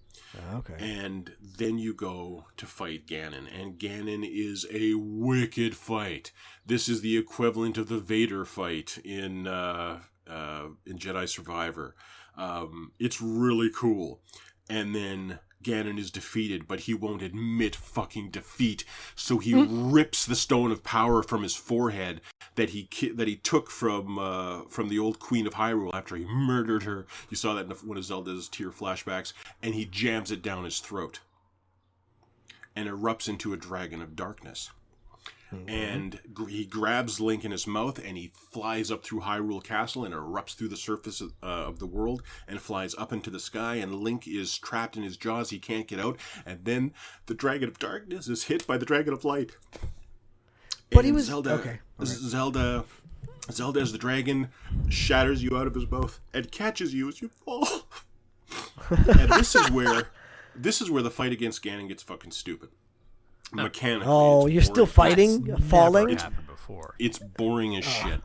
Okay. And then you go to fight Ganon, and Ganon is a wicked fight. This is the equivalent of the Vader fight in uh, uh, in Jedi Survivor. Um, it's really cool. And then Ganon is defeated, but he won't admit fucking defeat. So he rips the stone of power from his forehead that he ki- that he took from uh, from the old Queen of Hyrule after he murdered her. You saw that in one of Zelda's tear flashbacks, and he jams it down his throat, and erupts into a dragon of darkness. And he grabs Link in his mouth, and he flies up through Hyrule Castle and erupts through the surface of, uh, of the world and flies up into the sky. And Link is trapped in his jaws; he can't get out. And then the Dragon of Darkness is hit by the Dragon of Light. But he was- Zelda. okay, Zelda. Zelda as the dragon shatters you out of his mouth and catches you as you fall. and this is where this is where the fight against Ganon gets fucking stupid. Mechanically. Oh, you're still boring. fighting, Never falling. happened before. It's boring as shit.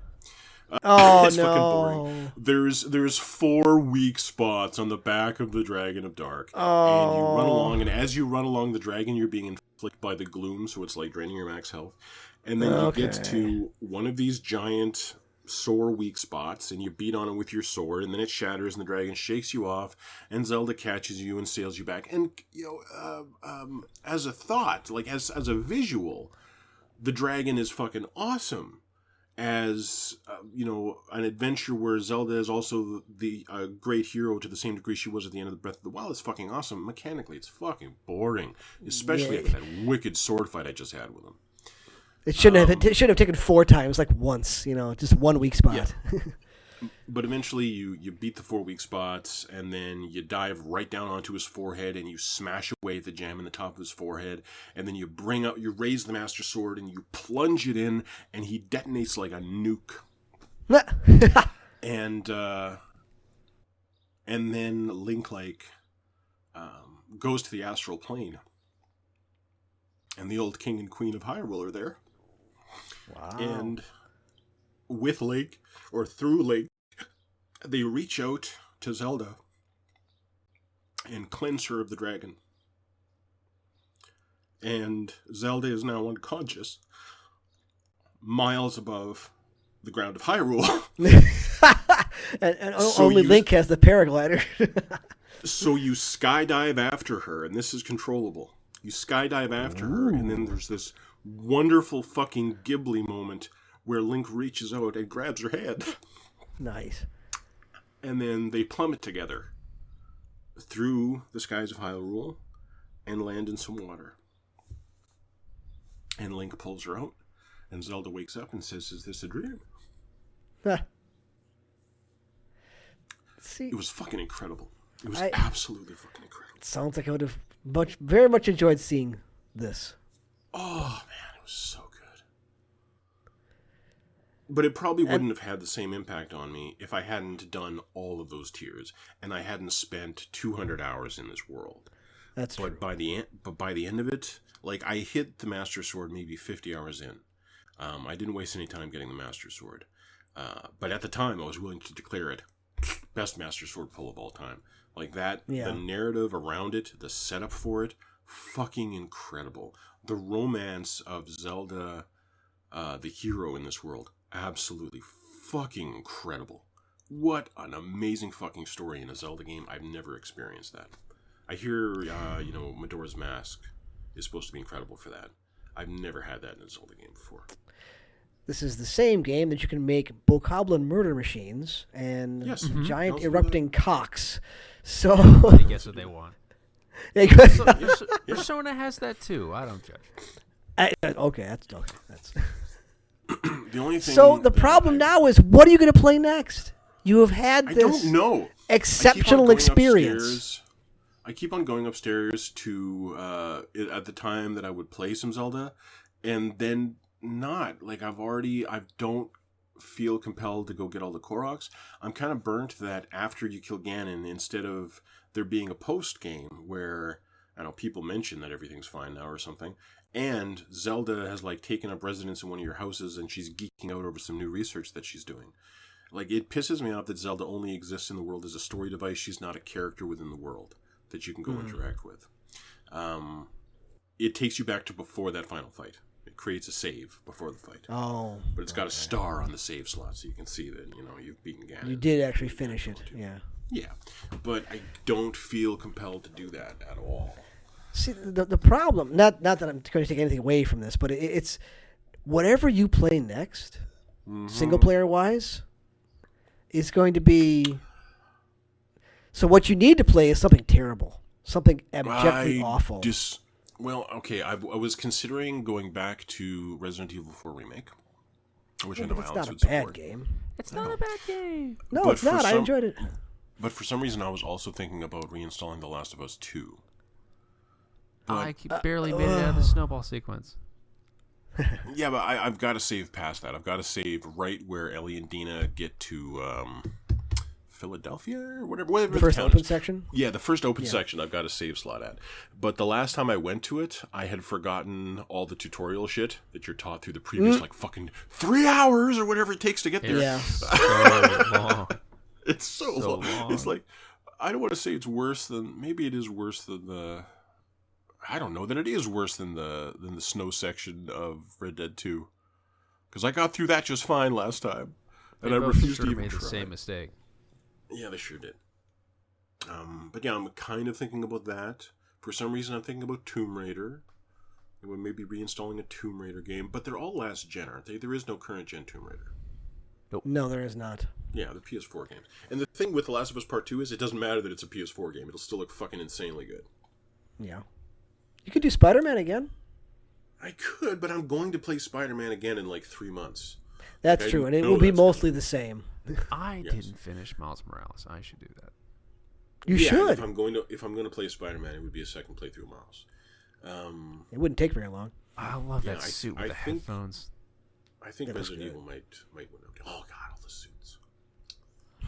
Oh it's fucking no! boring. There's there's four weak spots on the back of the Dragon of Dark, and you Oh. run along, and as you run along the dragon, you're being inflicted by the gloom, so it's like draining your max health. And then you get to one of these giant sore weak spots, and you beat on it with your sword, and then it shatters, and the dragon shakes you off, and Zelda catches you and sails you back. And you know, uh, um, as a thought, like as as a visual, the dragon is fucking awesome as uh, you know an adventure where Zelda is also the uh, great hero to the same degree she was at the end of the Breath of the Wild. It's fucking awesome. Mechanically, it's fucking boring, especially Yeah. after that wicked sword fight I just had with him. It shouldn't have. Um, It should have taken four times, like once. You know, just one weak spot. But eventually, you you beat the four weak spots, and then you dive right down onto his forehead, and you smash away the jam in the top of his forehead, and then you bring up, you raise the Master Sword, and you plunge it in, and he detonates like a nuke. and uh, and then Link like um, goes to the astral plane, and the old king and queen of Hyrule are there, wow. and with Link or through Link, they reach out to Zelda and cleanse her of the dragon. And Zelda is now unconscious, miles above the ground of Hyrule. and, and So only you- Link has the paraglider. so you skydive after her, and this is controllable. You skydive after her, and then there's this wonderful fucking Ghibli moment where Link reaches out and grabs her head. nice. and then they plummet together through the skies of Hyrule and land in some water. And Link pulls her out, and Zelda wakes up and says, "Is this a dream?" See, It was fucking incredible. It was I- absolutely fucking incredible. sounds like I would have much, very much enjoyed seeing this. Oh man, it was so good. But it probably wouldn't have had the same impact on me if I hadn't done all of those tears and I hadn't spent 200 hours in this world. That's true. But by the end, but by the end of it, like I hit the Master Sword maybe 50 hours in. Um, I didn't waste any time getting the Master Sword. Uh, but at the time, I was willing to declare it best Master Sword pull of all time. Like that, Yeah. the narrative around it, the setup for it, fucking incredible. The romance of Zelda uh, the hero in this world. Absolutely fucking incredible. What an amazing fucking story in a Zelda game. I've never experienced that. I hear, uh, you know, Majora's Mask is supposed to be incredible for that. I've never had that in a Zelda game before. This is the same game that you can make bokoblin murder machines and Yes. Mm-hmm. Mhm. giant erupting cocks. So They guess what they want. Yeah, good. So, Perso- Persona has that too. I don't judge. I- okay, that's okay. That's The only thing. so. The problem I- now is, what are you going to play next? You have had I this don't know. I keep on exceptional going experience. I keep on going upstairs to uh, at the time that I would play some Zelda, and then not like I've already I don't feel compelled to go get all the Koroks. I'm kind of burnt that after you kill Ganon, instead of there being a post game where I don't know people mention that everything's fine now or something, and Zelda has like taken up residence in one of your houses and she's geeking out over some new research that she's doing. Like it pisses me off that Zelda only exists in the world as a story device. She's not a character within the world that you can go interact with. Um, it takes you back to before that final fight. It creates a save before the fight, Oh, but it's got a star on the save slot, so you can see that you know you've beaten Ganon. you did actually finish it. Yeah. Yeah, but I don't feel compelled to do that at all. See, the the problem not not that I'm going to take anything away from this, but it, it's whatever you play next, Mm-hmm. single player wise, is going to be. So what you need to play is something terrible, something abjectly I awful. Just well, okay. I, I was considering going back to Resident Evil 4 remake, which I know But it's Alex not a would bad support. game. It's not a bad game. No, But it's for not. I enjoyed it. But for some reason, I was also thinking about reinstalling The Last of Us 2. I keep- barely made it out of the snowball sequence. Yeah, but I, I've got to save past that. I've got to save right where Ellie and Dina get to um, Philadelphia or whatever. whatever The first open is. section. Yeah, the first open section I've got a save slot at. But the last time I went to it, I had forgotten all the tutorial shit that you're taught through the previous like fucking three hours or whatever it takes to get there. Mm. Yeah. So long. It's so, So long. It's like I don't want to say it's worse than maybe it is worse than the I don't know that it is worse than the than the snow section of Red Dead 2. Cuz I got through that just fine last time. And They I refused sort to even made the try. same mistake. Yeah, they sure did. Um, but yeah, I'm kind of thinking about that. For some reason, I'm thinking about Tomb Raider. We're maybe reinstalling a Tomb Raider game, but they're all last gen, aren't they? There is no current gen Tomb Raider. No, there is not. Yeah, the PS4 games. And the thing with The Last of Us Part 2 is it doesn't matter that it's a PS4 game. It'll still look fucking insanely good. Yeah. You could do Spider Man again. I could, but I'm going to play Spider-Man again in like three months. That's I true, and it will be that's coming. mostly the same. I Yes. didn't finish Miles Morales. I should do that. You yeah, should. If I'm going to if I'm going to play Spider-Man, it would be a second playthrough of Miles. Um, It wouldn't take very long. I love Yeah, that I- suit I with the think- headphones. I think That Resident good. Evil might might win out. Oh god, all the suits.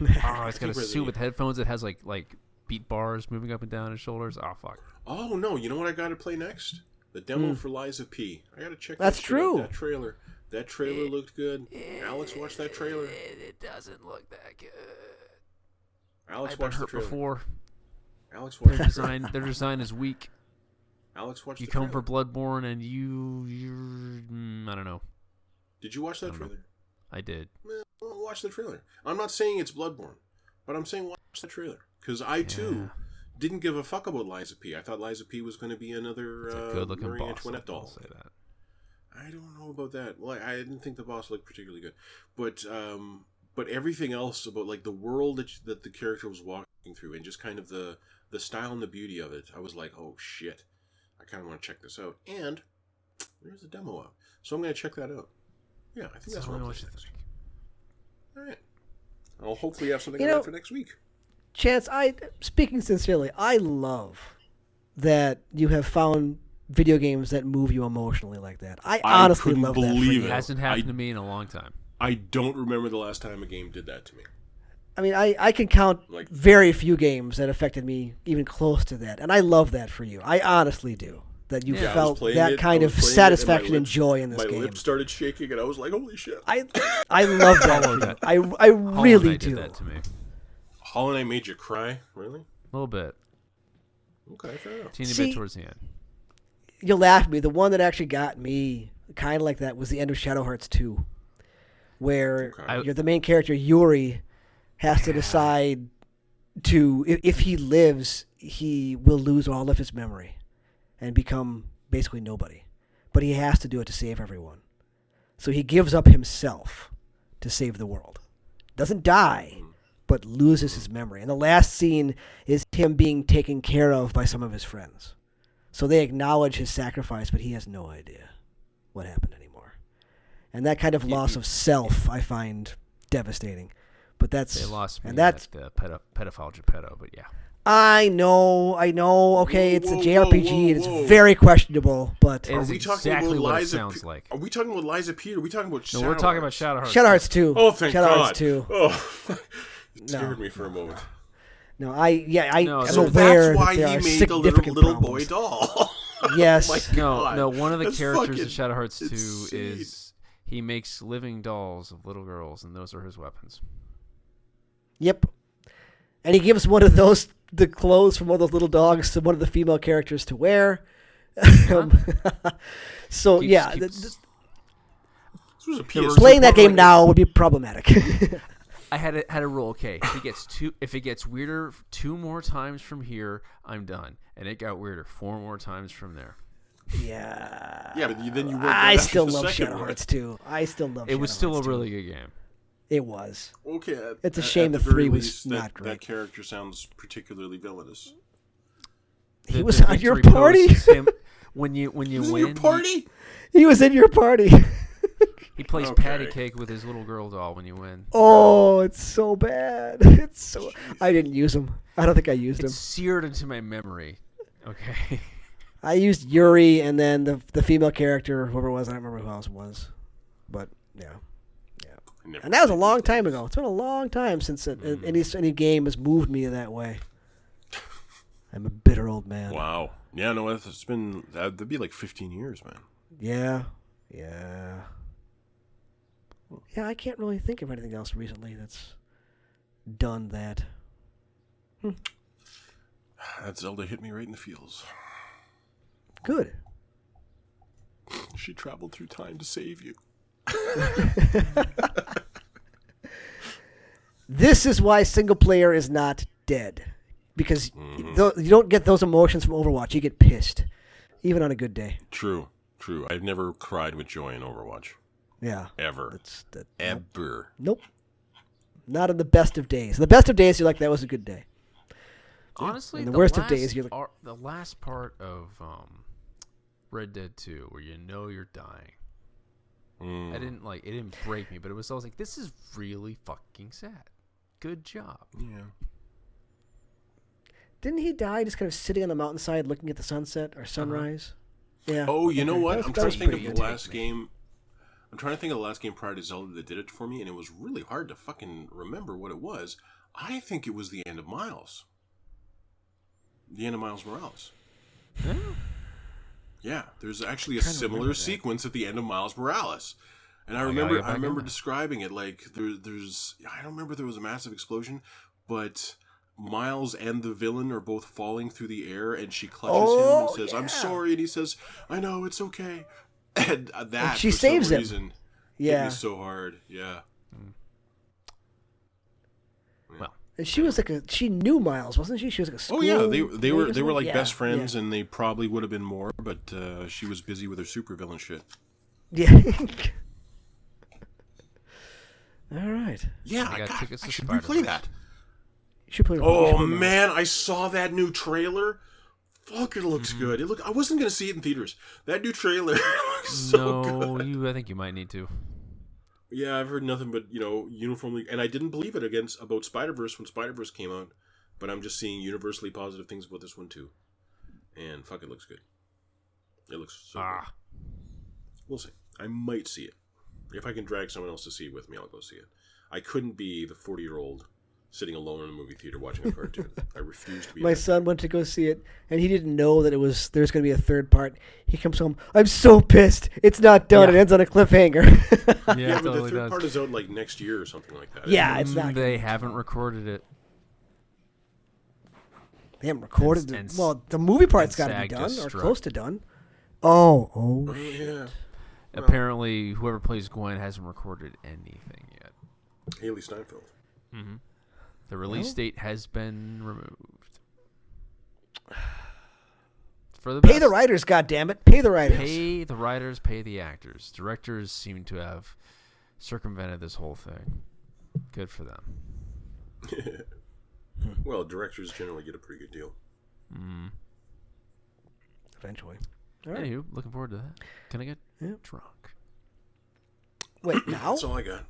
Oh, it's got a Resident suit Evil- with headphones that has like like beat bars moving up and down his shoulders. Oh fuck. Oh no! You know what I got to play next? The demo for Lies of P. I got to check. That's that shit out, true. That trailer. That trailer looked good. Alex watched that trailer. It, doesn't look that good. Alex I've watched the hurt trailer. before. Alex Their watched. the trailer. design, their design is weak. Alex watched. You the come trailer. for Bloodborne, and you, you, mm, I don't know. Did you watch that know. trailer? I did. Watch the trailer. I'm not saying it's Bloodborne, but I'm saying watch the trailer because I too didn't give a fuck about Lies of P. I thought Lies of P. was going to be another uh, good-looking Marie boss. Antoinette I'll doll. say that. I don't know about that. Well, I, I didn't think the boss looked particularly good, but um, but everything else about like the world that that the character was walking through and just kind of the the style and the beauty of it, I was like, oh shit, I kind of want to check this out. And there's a demo out, so I'm going to check that out. Yeah, I think that's Tell what me I'll what you next. think. All right, I'll hopefully have something You on know- for next week. Chance, I speaking sincerely, I love that you have found video games that move you emotionally like that. I, I honestly love that believe you. it. Hasn't happened I- to me in a long time. I don't remember the last time a game did that to me. I mean, I, I can count Like- very few games that affected me even close to that, and I love that for you. I honestly do. That you Yeah, felt that it, kind of was playing it, and my satisfaction and joy in this My game. lips started shaking, and I was like, "Holy shit!" I I love that. Hollow for I I Hollow really Knight do. did that to me. Hollow Knight made you cry, really? A little bit. Okay, fair enough. Teeny See- bit towards the end. You'll laugh at me. The one that actually got me kind of like that, was the end of Shadow Hearts 2, where Okay. You're the main character, Yuri, has to decide to, if, if he lives, he will lose all of his memory and become basically nobody. But he has to do it to save everyone. So he gives up himself to save the world. Doesn't die, but loses his memory. And the last scene is him being taken care of by some of his friends. So they acknowledge his sacrifice, but he has no idea what happened anymore. And that kind of loss of self I find devastating. But that's They lost me and that's at the pedo- pedophile Gepetto, but yeah. I know, I know. Okay, Whoa, it's a JRPG whoa, and it's very questionable, but It Are we talking exactly about what it Liza? sounds P- like. Are we talking about Lies of P? Or are we talking about Shadow? No, Shadow we're talking about Shadow Hearts. Shadow Hearts 2. Oh, thank God. Shadow God. Hearts 2. Oh, it scared No. me for a moment. No, I yeah, I No, am so aware that's why that there he are made the little, little boy doll. Oh yes. My No, no. One of the that's characters fucking in Shadow Hearts 2 insane. is he makes living dolls of little girls, and those are his weapons. Yep. And he gives one of those the clothes from one of those little dogs to one of the female characters to wear. Um, so Keeps- yeah, keeps- th- th- This was a There were- PS2 playing that program. game now would be problematic. I had a, had a rule. Okay, if it gets two, if it gets weirder two more times from here, I'm done. And it got weirder four more times from there. yeah. Yeah, but then you worked I still love Shadow. Hearts too. I still love. It was Shadow still a Hearts 2. really good game. It was. Okay, at- It's a shame at the three very was least, not that, great. That character sounds particularly villainous. He The- was the on your party. is him- when you when you He was in win, your party? He was in your party. He, he plays Okay. patty cake with his little girl doll when you win. Oh, it's so bad. It's so. I didn't use him. I don't think I used him. Seared into my memory. Okay. I used Yuri and then the the female character, whoever it was. I don't remember who else it was, but yeah. And that was a long these time ago. It's been a long time since it, Mm. any any game has moved me that way. I'm a bitter old man. Wow. Yeah, no, it's it's been that'd be like 15 years, man. Yeah, yeah, yeah. I can't really think of anything else recently that's done that. That Zelda hit me right in the feels. Good. She traveled through time to save you. This is why single player is not dead, because Mm-hmm. tho- you don't get those emotions from Overwatch. You get pissed, even on a good day. True, true. I've never cried with joy in Overwatch. Yeah, Ever. that's that. Ever. Nope. Not in the best of days. The best of days, you're like, that was a good day. Honestly, In the worst of days, you're the- ar- the last part of um, Red Dead Two, where you know you're dying. Mm. I didn't like it. Didn't break me, but it was. I was like, this is really fucking sad. Good job. Yeah. Didn't he die just kind of sitting on the mountainside looking at the sunset or sunrise? Yeah. Oh, you know what? Was- I'm trying to think of the last game. I'm trying to think of the last game prior to Zelda that did it for me, and it was really hard to fucking remember what it was. I think it was the end of Miles. The end of Miles Morales. Yeah, there's actually a similar sequence at the end of Miles Morales. And I remember I remember describing it like there, there's I don't remember there was a massive explosion, but Miles and the villain are both falling through the air, and she clutches him Oh, and says, "I'm sorry," and he says, "I know it's okay." And uh, that she for saves him. reason, hit yeah. so hard. Yeah, Well, And she was like a she knew Miles, wasn't she? She was like a school. Oh yeah, they they were they were like Yeah, best friends, Yeah. and they probably would have been more, but uh, she was busy with her supervillain shit. yeah. All right. Yeah, I I, got got, tickets I to should replay Spider-Verse. that. You should play. you Oh should play man, I saw that new trailer. Fuck, it Mm-hmm. looks good. It look. I wasn't gonna see it in theaters. That new trailer looks so no, good. you. I think you might need to. Yeah, I've heard nothing but you know uniformly, and I didn't believe it against about Spider Verse when Spider Verse came out, but I'm just seeing universally positive things about this one too, and fuck, it looks good. It looks so. Good. Ah, We'll see. I might see it if I can drag someone else to see it with me. I'll go see it. I couldn't be the 40 year old sitting alone in a movie theater watching a cartoon. I refuse to be. My son went to go see it, and he didn't know that it was there's going to be a third part. He comes home. I'm so pissed. It's not done. Yeah. It ends on a cliffhanger. yeah, Yeah, it but the third does. part is out like next year or something like that. Yeah, it's not. Mm, They haven't recorded it. They haven't recorded And- it. well, the movie part's got to be done or struck. close to done. Oh, oh. Oh, yeah. Apparently, whoever plays Gwen hasn't recorded anything yet. Hailee Steinfeld. The release Well. date has been removed. For the Pay best. the writers, God damn it! Pay the writers. Pay the writers, pay the actors. Directors seem to have circumvented this whole thing. Good for them. Well, directors generally get a pretty good deal. Mm-hmm. Eventually. All right. Anywho, looking forward to that. Can I get Yeah. drunk? Wait, now? That's all I got.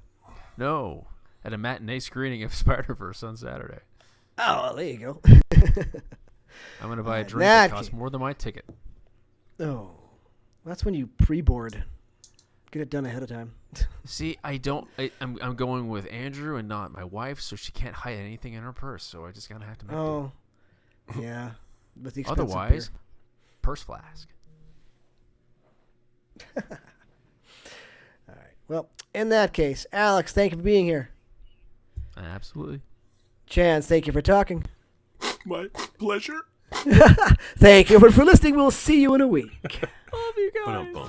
No. At a matinee screening of Spider Verse on Saturday. Oh, well, there you go. I'm gonna buy a drink that that costs more than my ticket. oh, that's when you pre-board. Get it done ahead of time. See, I don't. I, I'm I'm going with Andrew and not my wife, so she can't hide anything in her purse. So I just gotta have to make. Oh, yeah. With the Otherwise, beer. purse flask. All right. Well, in that case, Alex, thank you for being here. Absolutely. Chance, thank you for talking. My pleasure. thank you for listening. We'll see you in a week. Love you guys. Ba-dum-bum.